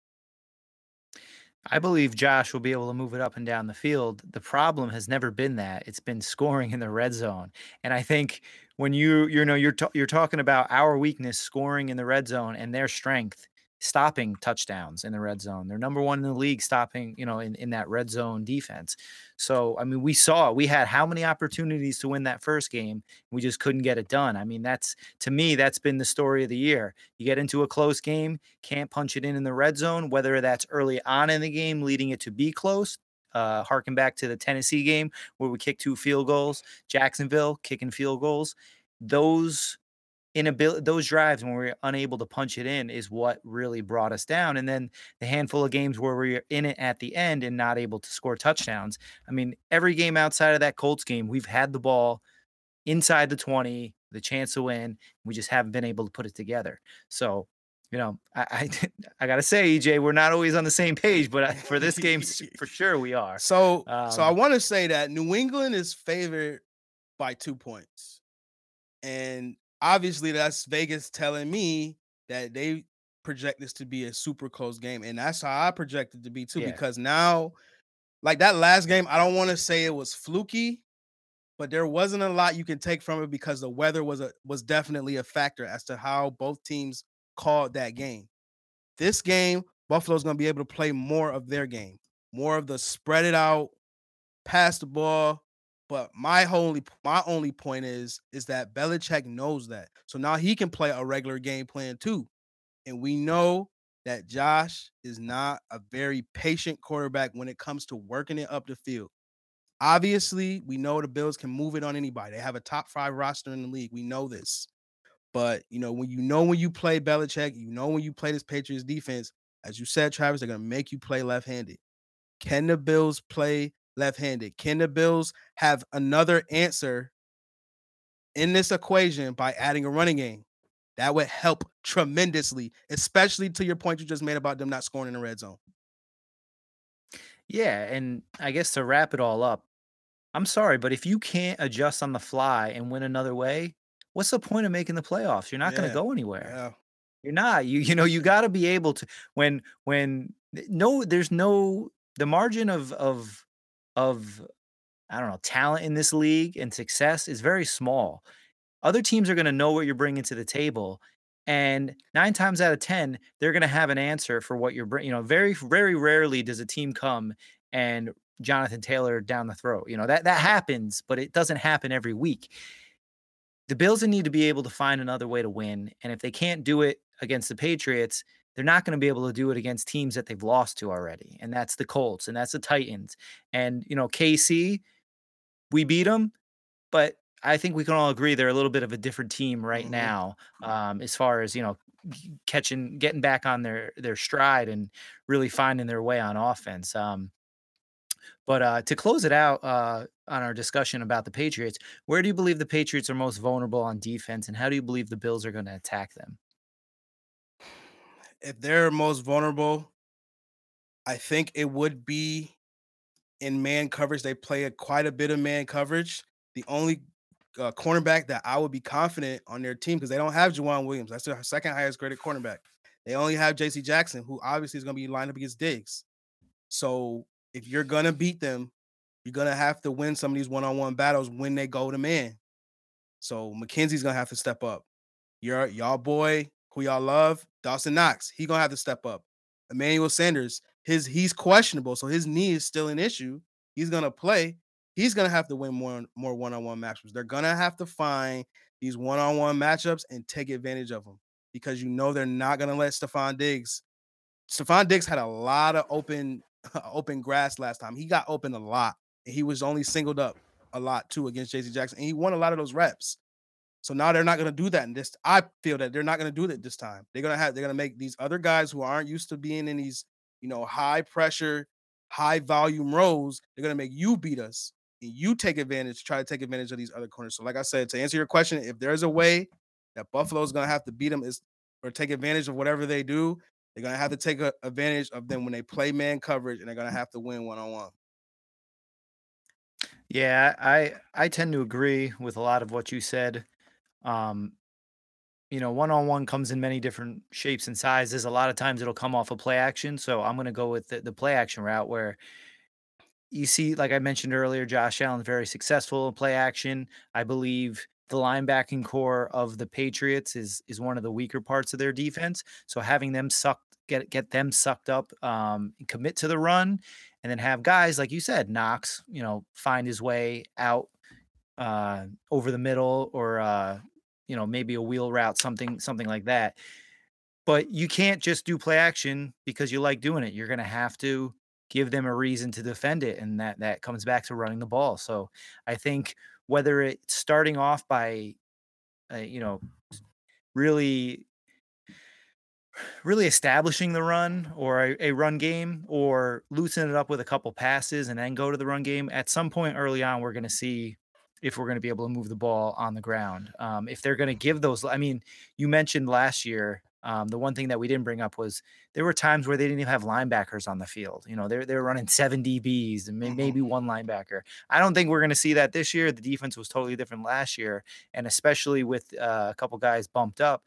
I believe Josh will be able to move it up and down the field. The problem has never been that. It's been scoring in the red zone. And I think when you you know you're you're talking about our weakness scoring in the red zone and their strength stopping touchdowns in the red zone. They're number one in the league stopping, you know, in, in that red zone defense. So, I mean, we saw we had how many opportunities to win that first game. We just couldn't get it done. I mean, that's to me, that's been the story of the year. You get into a close game, can't punch it in in the red zone, whether that's early on in the game, leading it to be close. Uh, harken back to the Tennessee game where we kicked two field goals, Jacksonville kicking field goals. Those inability those drives when we are unable to punch it in is what really brought us down and then the handful of games where we are in it at the end and not able to score touchdowns. I mean every game outside of that colts game we've had the ball inside the 20 the chance to win we just haven't been able to put it together. So you know i i, I gotta say ej we're not always on the same page but for this game for sure we are. So um, so i um want to say that new england is favored by two points and obviously that's Vegas telling me that they project this to be a super close game. And that's how I projected to be too, yeah. because now, like that last game, I don't want to say it was fluky, but there wasn't a lot you can take from it because the weather was a was definitely a factor as to how both teams called that game. This game, Buffalo's gonna be able to play more of their game, more of the spread it out, pass the ball, but my only my only point is is that Belichick knows that. So now he can play a regular game plan too. And we know that Josh is not a very patient quarterback when it comes to working it up the field. Obviously, we know the Bills can move it on anybody. They have a top five roster in the league. We know this. But you know, when you know when you play Belichick, you know when you play this Patriots defense, as you said, Travis, they're gonna make you play left-handed. Can the Bills play left-handed. Can the Bills have another answer in this equation by adding a running game? That would help tremendously, especially to your point you just made about them not scoring in the red zone. Yeah, and I guess to wrap it all up, I'm sorry, but if you can't adjust on the fly and win another way, what's the point of making the playoffs? You're not yeah, going to go anywhere. Yeah. You're not. You you know, you got to be able to when when no there's no the margin of of of I don't know, talent in this league and success is very small. Other teams are going to know what you're bringing to the table. And nine times out of 10, they're going to have an answer for what you're bringing. You know, very, very rarely does a team come and Jonathan Taylor down the throat. You know, that, that happens, but it doesn't happen every week. The Bills need to be able to find another way to win. And if they can't do it against the Patriots, they're not going to be able to do it against teams that they've lost to already. And that's the Colts and that's the Titans. And, you know, KC, we beat them, but I think we can all agree they're a little bit of a different team right mm-hmm. now um, as far as, you know, catching, getting back on their, their stride and really finding their way on offense. Um, but uh, to close it out uh, on our discussion about the Patriots, where do you believe the Patriots are most vulnerable on defense, and how do you believe the Bills are going to attack them? If they're most vulnerable, I think it would be in man coverage. They play a, quite a bit of man coverage. The only uh, cornerback that I would be confident on their team because they don't have Joejuan Williams. That's their second highest graded cornerback. They only have J.C. Jackson, who obviously is going to be lined up against Diggs. So if you're going to beat them, you're going to have to win some of these one-on-one battles when they go to man. So McKenzie's going to have to step up. Your y'all boy who y'all love, Dawson Knox. He gonna have to step up. Emmanuel Sanders, his he's questionable, so his knee is still an issue. He's gonna play. He's gonna have to win more more one-on-one matchups. They're gonna have to find these one-on-one matchups and take advantage of them because you know they're not gonna let Stefon Diggs. Stefon Diggs had a lot of open open grass last time. He got open a lot, he was only singled up a lot too against JC Jackson, and he won a lot of those reps. So now they're not going to do that in this. I feel that they're not going to do that this time. They're going to have they're going to make these other guys who aren't used to being in these, you know, high pressure, high volume roles. They're going to make you beat us, and you take advantage, try to take advantage of these other corners. So, like I said, to answer your question, if there's a way that Buffalo's going to have to beat them is or take advantage of whatever they do, they're going to have to take a, advantage of them when they play man coverage, and they're going to have to win one on one. Yeah, I I tend to agree with a lot of what you said. Um, you know, one on one comes in many different shapes and sizes. A lot of times it'll come off a play action. So I'm going to go with the, the play action route where you see, like I mentioned earlier, Josh Allen's very successful in play action. I believe the linebacking core of the Patriots is is one of the weaker parts of their defense. So having them sucked get get them sucked up, um, commit to the run, and then have guys like you said, Knox, you know, find his way out uh, over the middle or uh, you know maybe a wheel route, something something like that. But you can't just do play action because you like doing it. You're going to have to give them a reason to defend it, and that that comes back to running the ball. So I think whether it's starting off by uh, you know really really establishing the run or a, a, run game or loosen it up with a couple passes and then go to the run game at some point early on we're going to see if we're going to be able to move the ball on the ground. Um, if they're going to give those, I mean, you mentioned last year. Um, the one thing that we didn't bring up was there were times where they didn't even have linebackers on the field. You know, they're they're running seven DBs and mm-hmm. maybe one linebacker. I don't think we're going to see that this year. The defense was totally different last year, and especially with uh, a couple guys bumped up,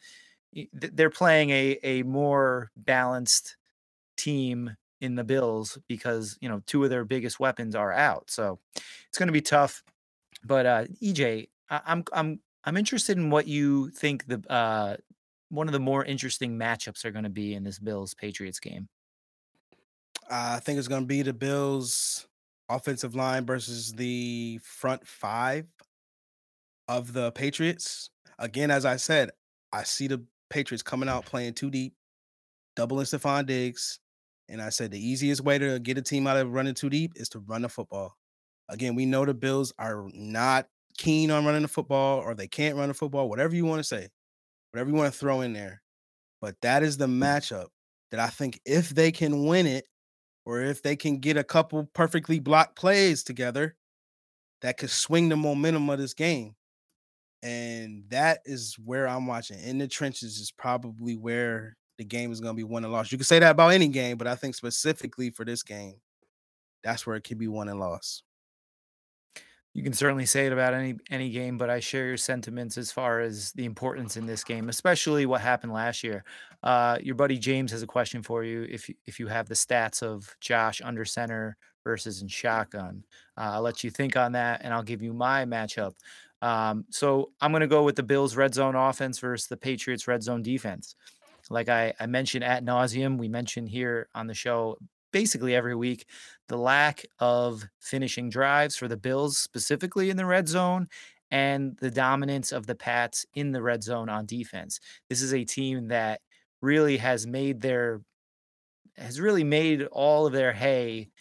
they're playing a a more balanced team in the Bills because you know two of their biggest weapons are out. So it's going to be tough. But uh, EJ, I, I'm I'm I'm interested in what you think the uh, one of the more interesting matchups are going to be in this Bills Patriots game. I think it's going to be the Bills offensive line versus the front five of the Patriots. Again, as I said, I see the Patriots coming out playing too deep, doubling Stefon Diggs. And I said the easiest way to get a team out of running too deep is to run the football. Again, we know the Bills are not keen on running the football or they can't run the football, whatever you want to say, whatever you want to throw in there. But that is the mm. matchup that I think if they can win it, or if they can get a couple perfectly blocked plays together, that could swing the momentum of this game. And that is where I'm watching. In the trenches is probably where the game is going to be won and lost. You can say that about any game, but I think specifically for this game, that's where it could be won and lost. You can certainly say it about any any game, but I share your sentiments as far as the importance in this game, especially what happened last year. Uh, your buddy James has a question for you. If if you have the stats of Josh under center versus in shotgun, uh, I'll let you think on that, and I'll give you my matchup. Um, so I'm going to go with the Bills' red zone offense versus the Patriots' red zone defense. Like I, I mentioned at nauseum, we mentioned here on the show basically every week the lack of finishing drives for the Bills, specifically in the red zone, and the dominance of the Pats in the red zone on defense. This is a team that really has made their has really made all of their hay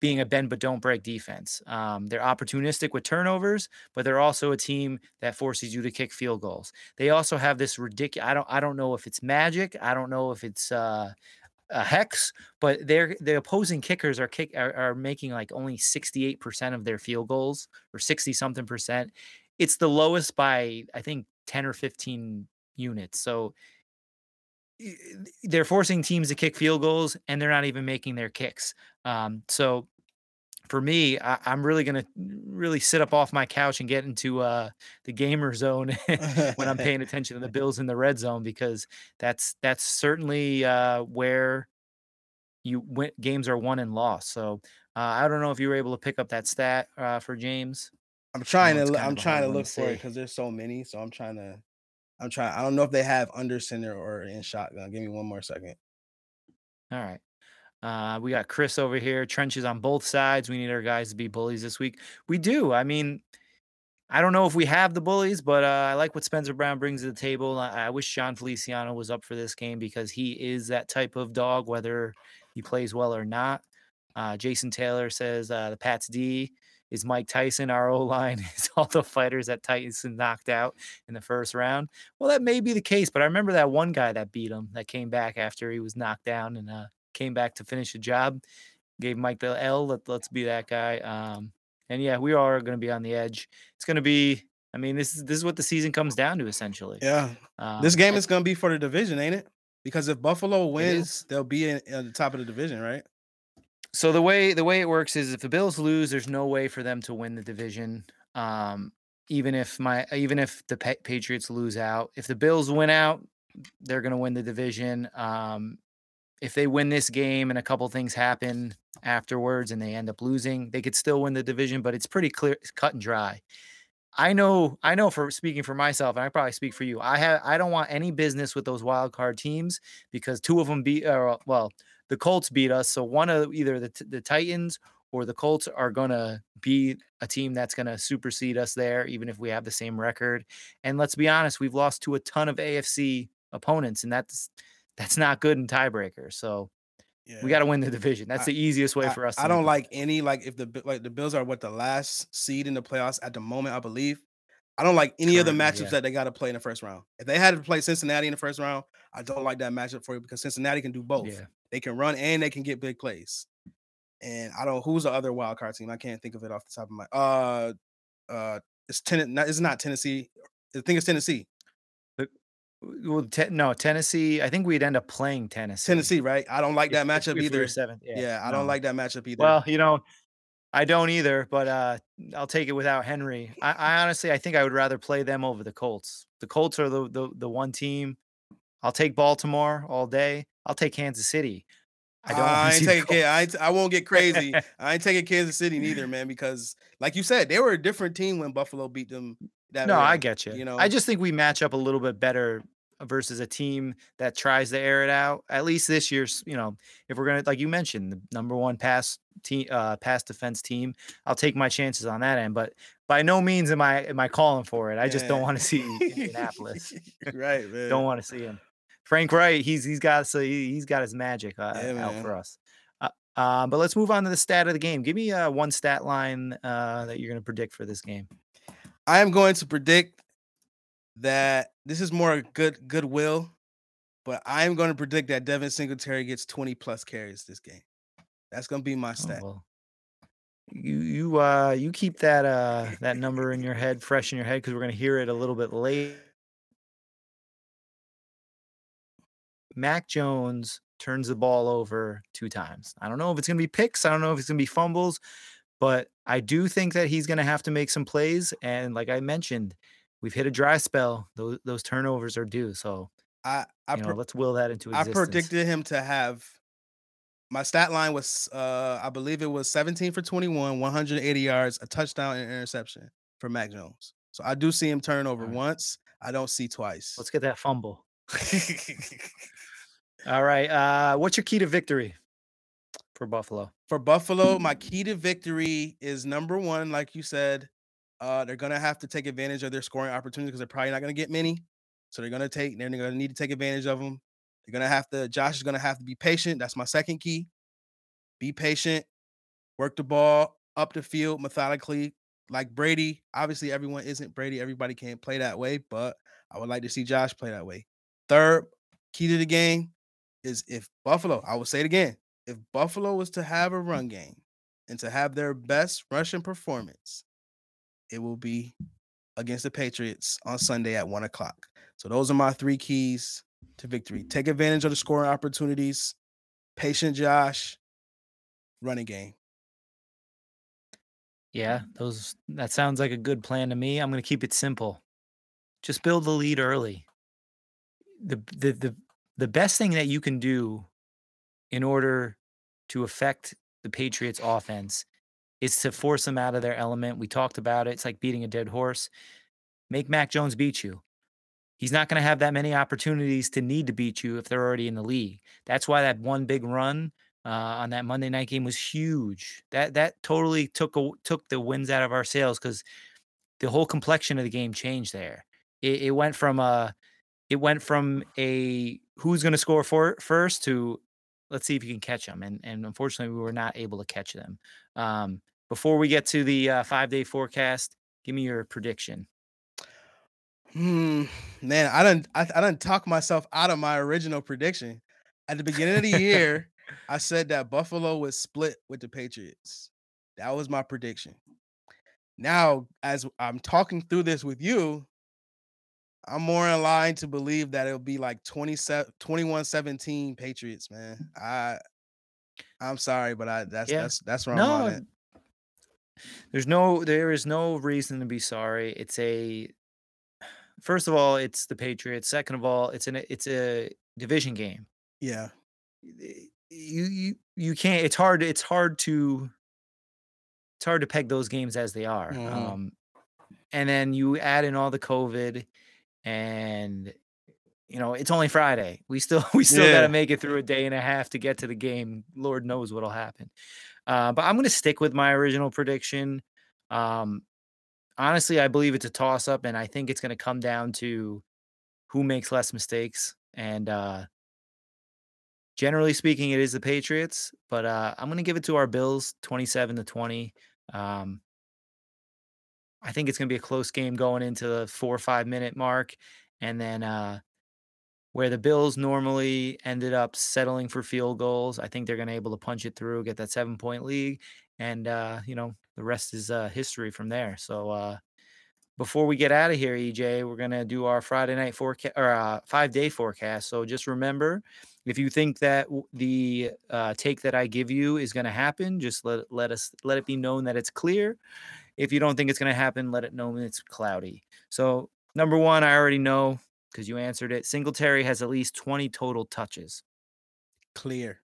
being a bend but don't break defense. Um, they're opportunistic with turnovers, but they're also a team that forces you to kick field goals. They also have this ridiculous. I don't. I don't know if it's magic. I don't know if it's uh, a hex, but they're the opposing kickers are kick are, are making like only 68% of their field goals or 60 something percent. It's the lowest by I think 10 or 15 units. So they're forcing teams to kick field goals and they're not even making their kicks. Um, so for me, I, am really gonna really sit up off my couch and get into uh, the gamer zone when I'm paying attention to the Bills in the red zone because that's that's certainly uh, where you win, games are won and lost. So uh, I don't know if you were able to pick up that stat uh, for James. I'm trying to I'm trying to look for it because there's so many. So I'm trying to I'm trying. I don't know if they have under center or in shotgun. Give me one more second. All right. Uh, we got Chris over here, trenches on both sides. We need our guys to be bullies this week. We do. I mean, I don't know if we have the bullies, but uh, I like what Spencer Brown brings to the table. I, I, wish Jon Feliciano was up for this game because he is that type of dog, whether he plays well or not. Uh, Jason Taylor says uh, the Pats D is Mike Tyson. Our O line is all the fighters that Tyson knocked out in the first round. Well, that may be the case, but I remember that one guy that beat him that came back after he was knocked down and uh, came back to finish the job. Gave Mike the L. Let, let's be that guy. Um, and yeah, we are going to be on the edge. It's going to be. I mean, this is this is what the season comes down to essentially. Yeah, um, this game is going to be for the division, ain't it? Because if Buffalo wins, they'll be in, at the top of the division, right? So the way the way it works is if the Bills lose, there's no way for them to win the division. Um, even if my even if the pa- Patriots lose out, if the Bills win out, they're going to win the division. Um, if they win this game and a couple things happen afterwards and they end up losing, they could still win the division. But it's pretty clear, cut and dry. I know, I know for speaking for myself, and I probably speak for you. I have, I don't want any business with those wild card teams because two of them beat, uh, well, the Colts beat us. So one of either the, the Titans or the Colts are going to be a team that's going to supersede us there, even if we have the same record. And let's be honest, we've lost to a ton of AFC opponents, and that's that's not good in tiebreaker. So yeah. we got to win the division. That's I, the easiest way I, for us. I don't like any like if the like the Bills are what the last seed in the playoffs at the moment, I believe. I don't like any of the matchups yeah. that they got to play in the first round. If they had to play Cincinnati in the first round, I don't like that matchup for you because Cincinnati can do both. Yeah. They can run and they can get big plays. And I don't who's the other wild card team? I can't think of it off the top of my uh uh it's ten it's not Tennessee. I think it's Tennessee. Well, te- no, Tennessee. I think we'd end up playing Tennessee. Tennessee, right? I don't like that matchup either. Seventh, yeah, yeah I no. don't like that matchup either. Well, you know, I don't either, but uh, I'll take it without Henry. I, I, honestly, I think I would rather play them over the Colts. The Colts are the, the the one team. I'll take Baltimore all day. I'll take Kansas City. I don't. I ain't taking. I, ain't, I won't get crazy. I ain't taking Kansas City neither, man, because like you said, they were a different team when Buffalo beat them. That no, I get you. You know, I just think we match up a little bit better versus a team that tries to air it out. At least this year's, you know, if we're gonna, like you mentioned, the number one pass team, uh, pass defense team, I'll take my chances on that end. But by no means am I am I calling for it. I just don't want to see Indianapolis. right, man. don't want to see him. Frank Reich, he's he's got so he's got his magic uh, yeah, out for us. Uh, uh, but let's move on to the stat of the game. Give me uh, one stat line uh, that you're going to predict for this game. I am going to predict that this is more good goodwill, but I am going to predict that Devin Singletary gets 20 plus carries this game. That's going to be my oh, stat. Oh, well. You you uh you keep that uh that number in your head fresh in your head because we're going to hear it a little bit late Mac Jones turns the ball over two times. I don't know if it's going to be picks. I don't know if it's going to be fumbles, but I do think that he's going to have to make some plays. And like I mentioned, we've hit a dry spell. Those those turnovers are due. So I, I you know, let's will that into existence. I predicted him to have my stat line was uh I believe it was 17 for 21, 180 yards, a touchdown and interception for Mac Jones. So I do see him turn over right. once. I don't see twice. Let's get that fumble. All right. Uh, what's your key to victory for Buffalo? For Buffalo, my key to victory is number one, like you said, uh, they're gonna have to take advantage of their scoring opportunities because they're probably not gonna get many. So they're gonna take, they're gonna need to take advantage of them. They're gonna have to, Josh is gonna have to be patient. That's my second key. Be patient, work the ball up the field methodically, like Brady. Obviously, everyone isn't Brady. Everybody can't play that way, but I would like to see Josh play that way. Third key to the game is if Buffalo, I will say it again, if Buffalo was to have a run game and to have their best rushing performance, it will be against the Patriots on Sunday at one o'clock. So those are my three keys to victory. Take advantage of the scoring opportunities, patient Josh, running game. Yeah, those that sounds like a good plan to me. I'm going to keep it simple. Just build the lead early. The the the the best thing that you can do in order to affect the Patriots offense is to force them out of their element. We talked about it. It's like beating a dead horse. Make Mac Jones beat you. He's not going to have that many opportunities to need to beat you if they're already in the league. That's why that one big run uh, on that Monday night game was huge. That that totally took a, took the wins out of our sails because the whole complexion of the game changed there. It, it went from a it went from a who's going to score for first to let's see if you can catch them. And and unfortunately, we were not able to catch them. Um, before we get to the uh, five day forecast, give me your prediction. Hmm, man, I didn't I, I didn't talk myself out of my original prediction. At the beginning of the year, I said that Buffalo would split with the Patriots. That was my prediction. Now, as I'm talking through this with you, I'm more in line to believe that it'll be like 27 21-17 Patriots, man. I I'm sorry, but I that's Yeah. that's that's where I'm on it. There's no there is no reason to be sorry. It's a first of all, it's the Patriots. Second of all, it's an it's a division game. Yeah. You you you can't it's hard it's hard to it's hard to peg those games as they are. Mhm. Um and then you add in all the COVID and you know, it's only Friday. We still we still got to make it through a day and a half to get to the game. Lord knows what'll happen. Uh, but I'm going to stick with my original prediction. Um, honestly, I believe it's a toss up, and I think it's going to come down to who makes less mistakes. And uh, generally speaking, it is the Patriots, but uh, I'm going to give it to our Bills, 27 to 20. Um, I think it's going to be a close game going into the four or five minute mark, and then uh, where the Bills normally ended up settling for field goals. I think they're going to able to punch it through, get that seven point lead, and uh, you know the rest is uh, history from there. So uh, before we get out of here, EJ, we're gonna do our Friday night forecast or uh, five day forecast. So just remember, if you think that the uh, take that I give you is gonna happen, just let let us let it be known that it's clear. If you don't think it's gonna happen, let it know it's cloudy. So number one, I already know because you answered it. Singletary has at least 20 total touches. Clear.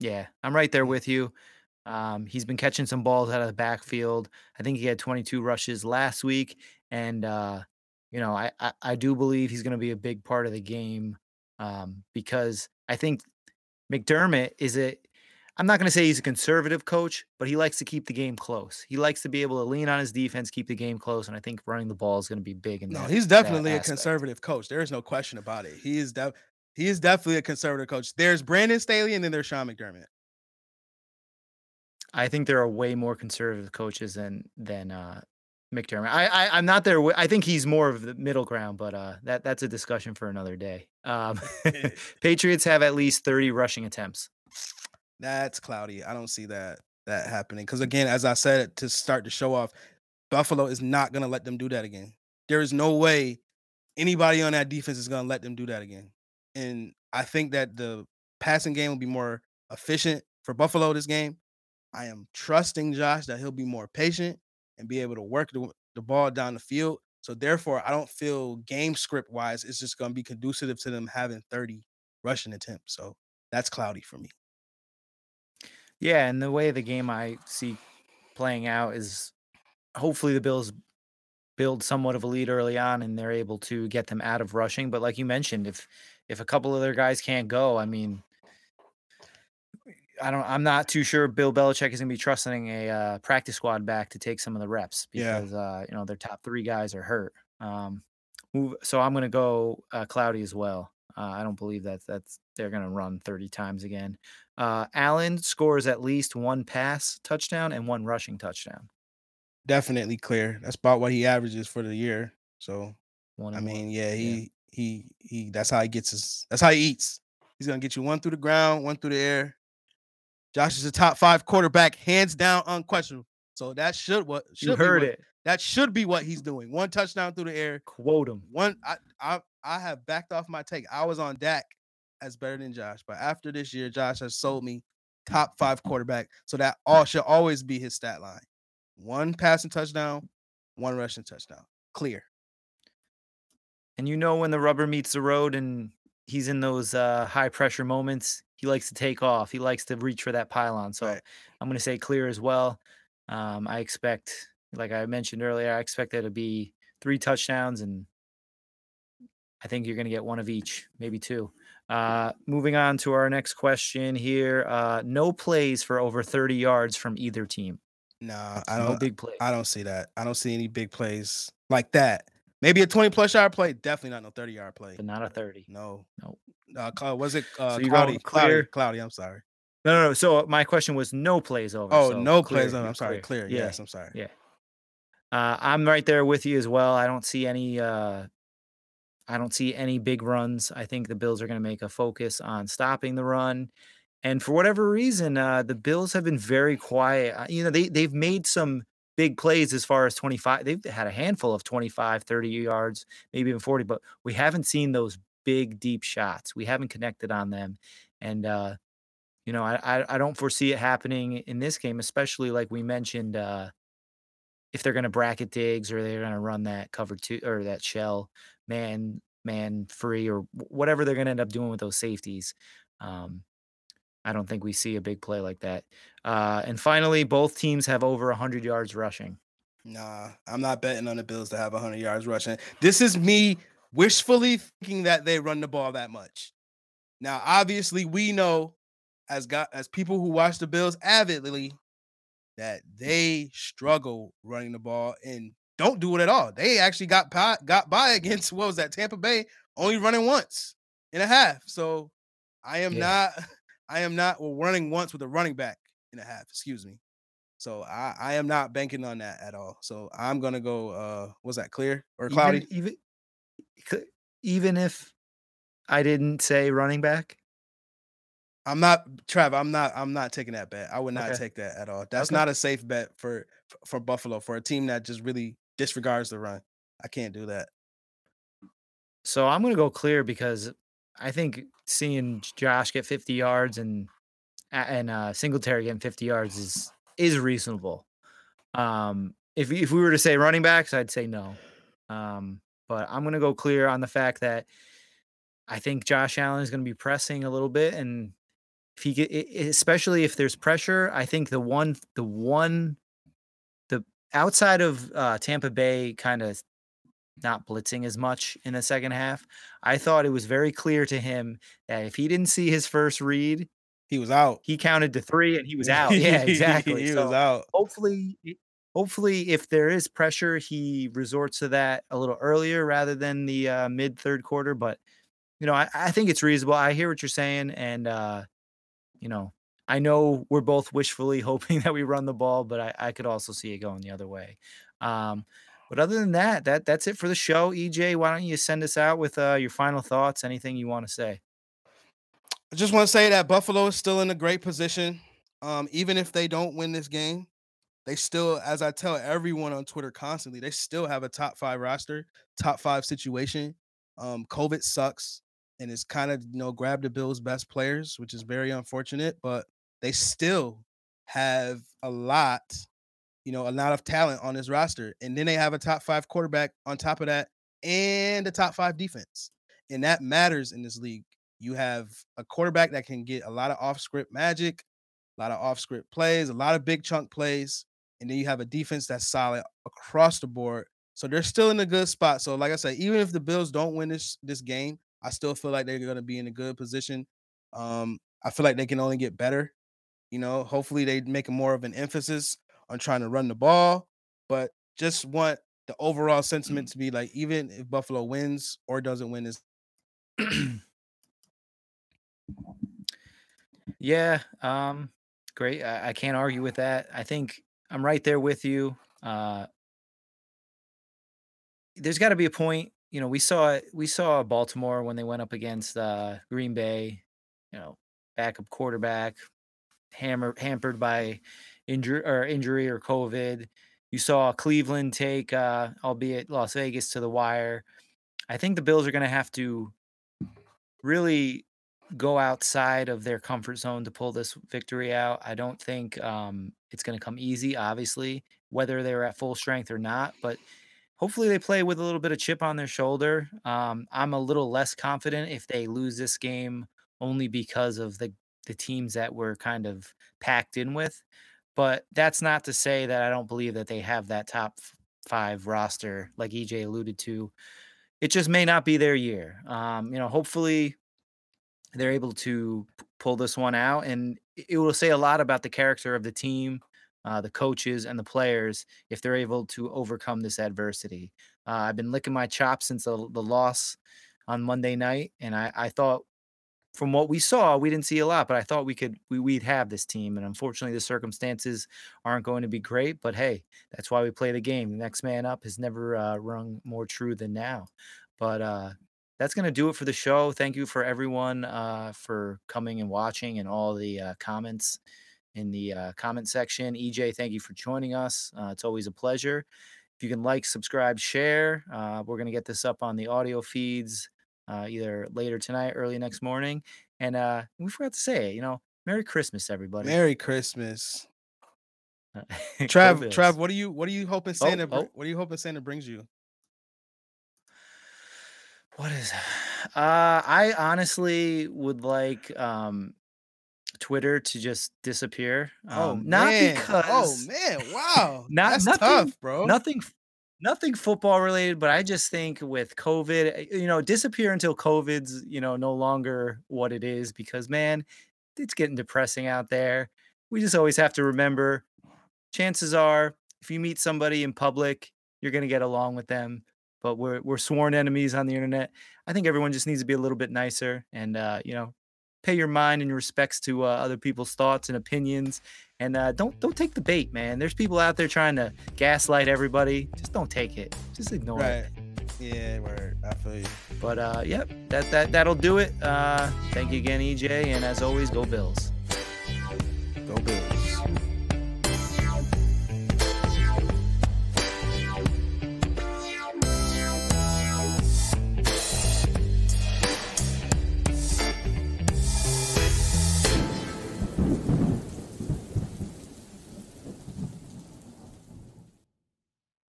Yeah, I'm right there Mm. with you. Um, he's been catching some balls out of the backfield. I think he had 22 rushes last week, and uh, you know, I, I I do believe he's going to be a big part of the game um, because I think McDermott is a. I'm not going to say he's a conservative coach, but he likes to keep the game close. He likes to be able to lean on his defense, keep the game close, and I think running the ball is going to be big in No, that. he's definitely a conservative coach. There is no question about it. He is def- he is definitely a conservative coach. There's Brandon Staley and then there's Sean McDermott. I think there are way more conservative coaches than than uh, McDermott. I, I I'm not there. I think he's more of the middle ground, but uh, that that's a discussion for another day. Um, Patriots have at least 30 rushing attempts. That's cloudy. I don't see that that happening. Because again, as I said to start the show off, Buffalo is not gonna let them do that again. There is no way anybody on that defense is gonna let them do that again. And I think that the passing game will be more efficient for Buffalo this game. I am trusting Josh that he'll be more patient and be able to work the, the ball down the field. So therefore, I don't feel game script wise it's just gonna be conducive to them having 30 rushing attempts. So that's cloudy for me. Yeah, and the way the game I see playing out is hopefully the Bills build somewhat of a lead early on and they're able to get them out of rushing. But like you mentioned, if if a couple of their guys can't go, I mean, I don't. I'm not too sure Bill Belichick is going to be trusting a uh, practice squad back to take some of the reps Yeah. because uh, you know their top three guys are hurt. Um, move. So I'm going to go uh, cloudy as well. Uh, I don't believe that that's they're going to run 30 times again. Uh, Allen scores at least one pass touchdown and one rushing touchdown. definitely clear. That's about what he averages for the year. So One I mean, one. yeah, he he he. That's how he gets his. That's how he eats. He's gonna get you one through the ground, one through the air. Josh is a top five quarterback, hands down, unquestionable. So that should what should you heard what- it. That should be what he's doing. One touchdown through the air. Quote him. One. I I I have backed off my take. I was on Dak as better than Josh, but after this year, Josh has sold me top five quarterback. So that all should always be his stat line. One passing touchdown, one rushing touchdown. Clear. And you know when the rubber meets the road and he's in those uh, high pressure moments, he likes to take off. He likes to reach for that pylon. So Right. I'm going to say clear as well. Um, I expect, like I mentioned earlier, I expect there to be three touchdowns, and I think you're going to get one of each, maybe two. Uh, moving on to our next question here. Uh, no plays for over 30 yards from either team. Nah, I No don't. big plays. I don't see that. I don't see any big plays like that. Maybe a 20 plus yard play. Definitely not no 30 yard play. but not a 30. No. Nope. Uh, was it uh, So cloudy? Cloudy. clear? Cloudy. I'm sorry. No, no, no. So my question was no plays over. Oh, so no clear, plays over. I'm sorry, clear. Yeah, Yes, I'm sorry. yeah. Uh, I'm right there with you as well. I don't see any. Uh, I don't see any big runs. I think the Bills are going to make a focus on stopping the run. And for whatever reason, uh, the Bills have been very quiet. Uh, You know, they they've made some big plays as far as 25. They've had a handful of 25, 30 yards, maybe even 40, but we haven't seen those big deep shots. We haven't connected on them. And uh, you know, I, I don't foresee it happening in this game, especially like we mentioned, uh, if they're going to bracket Diggs or they're going to run that cover two or that shell man man free or whatever they're going to end up doing with those safeties. Um, I don't think we see a big play like that. Uh, and finally, both teams have over 100 yards rushing. Nah, I'm not betting on the Bills to have 100 yards rushing. This is me wishfully thinking that they run the ball that much. Now, obviously, we know as got as people who watch the Bills avidly that they struggle running the ball and don't do it at all. They actually got by, got by against what was that Tampa Bay only running once and a half. So I am Yeah. not I am not well, running once with a running back and a half, excuse me. So I, I am not banking on that at all. So I'm gonna go uh was that clear or cloudy? Even, even, even if I didn't say running back. I'm not Trav, I'm not I'm not taking that bet. I would not Okay. take that at all. That's Okay. not a safe bet for for Buffalo for a team that just really disregards the run. I can't do that. So I'm going to go clear because I think seeing Josh get 50 yards and and uh, Singletary getting 50 yards is is reasonable. Um, if if we were to say running backs, I'd say no. Um, but I'm going to go clear on the fact that I think Josh Allen is going to be pressing a little bit, and if he get, especially if there's pressure, I think the one the one outside of uh, Tampa Bay kind of not blitzing as much in the second half. I thought it was very clear to him that if he didn't see his first read, He was out. he counted to three and he was out. Yeah, exactly. he So was out. hopefully, hopefully, if there is pressure, he resorts to that a little earlier rather than the uh, mid third quarter. But you know, I, I think it's reasonable. I hear what you're saying, and uh, you know, I know we're both wishfully hoping that we run the ball, but I, I could also see it going the other way. Um, but other than that, that that's it for the show. EJ, why don't you send us out with uh, your final thoughts? Anything you want to say? I just want to say that Buffalo is still in a great position. Um, even if they don't win this game, they still, as I tell everyone on Twitter constantly, they still have a top five roster, top five situation. Um, COVID sucks and it's kind of you know grabbed the Bills' best players, which is very unfortunate, but they still have a lot, you know, a lot of talent on this roster. And then they have a top five quarterback on top of that, and a top five defense. And that matters in this league. You have a quarterback that can get a lot of off script magic, a lot of off script plays, a lot of big chunk plays. And then you have a defense that's solid across the board. So they're still in a good spot. So, like I said, even if the Bills don't win this this game, I still feel like they're going to be in a good position. Um, I feel like they can only get better. You know, hopefully they make more of an emphasis on trying to run the ball, but just want the overall sentiment to be like, even if Buffalo wins or doesn't win this Yeah, um, great. I, I can't argue with that. I think I'm right there with you. Uh, there's got to be a point. You know, we saw we saw Baltimore when they went up against uh, Green Bay. You know, backup quarterback, hammer hampered by injury or injury or COVID. You saw Cleveland take, uh, albeit Las Vegas, to the wire. I think the Bills are going to have to really go outside of their comfort zone to pull this victory out. I don't think um, it's going to come easy, obviously, whether they're at full strength or not. But hopefully, they play with a little bit of chip on their shoulder. Um, I'm a little less confident if they lose this game only because of the the teams that we're kind of packed in with. But that's not to say that I don't believe that they have that top five roster, like EJ alluded to. It just may not be their year. Um, you know, hopefully they're able to pull this one out and it will say a lot about the character of the team uh, the coaches and the players if they're able to overcome this adversity uh, i've been licking my chops since the, the loss on monday night and I, I thought from what we saw, we didn't see a lot, but I thought we could we, we'd have this team. And unfortunately, the circumstances aren't going to be great. But hey, that's why we play the game. The next man up has never uh, rung more true than now. But uh, that's going to do it for the show. Thank you for everyone uh, for coming and watching and all the uh, comments in the uh, comment section. EJ, thank you for joining us. Uh, it's always a pleasure. If you can like, subscribe, share, uh, we're going to get this up on the audio feeds uh, either later tonight, early next morning. And uh, we forgot to say you know, Merry Christmas, everybody. Merry Christmas. Go Trav, Trav, what are you what are you hoping Oh, Santa br- oh. what are you hoping Santa brings you? What is uh I honestly would like um Twitter to just disappear. Um, oh not man. because Oh man, wow. Not- That's nothing- tough, bro. nothing nothing football related but i just think with covid eh, you know disappear until covid's you know no longer what it is because man it's getting depressing out there. We just always have to remember chances are if you meet somebody in public you're going to get along with them but we're we're sworn enemies on the internet. I think everyone just needs to be a little bit nicer and uh you know pay your mind and your respects to uh, other people's thoughts and opinions and uh, don't don't take the bait, man. There's people out there trying to gaslight everybody. Just don't take it. Just ignore Right. it. Yeah, word. I feel you. But uh, yep, that that that'll do it. Uh, thank you again, EJ, and as always, go Bills. Go Bills.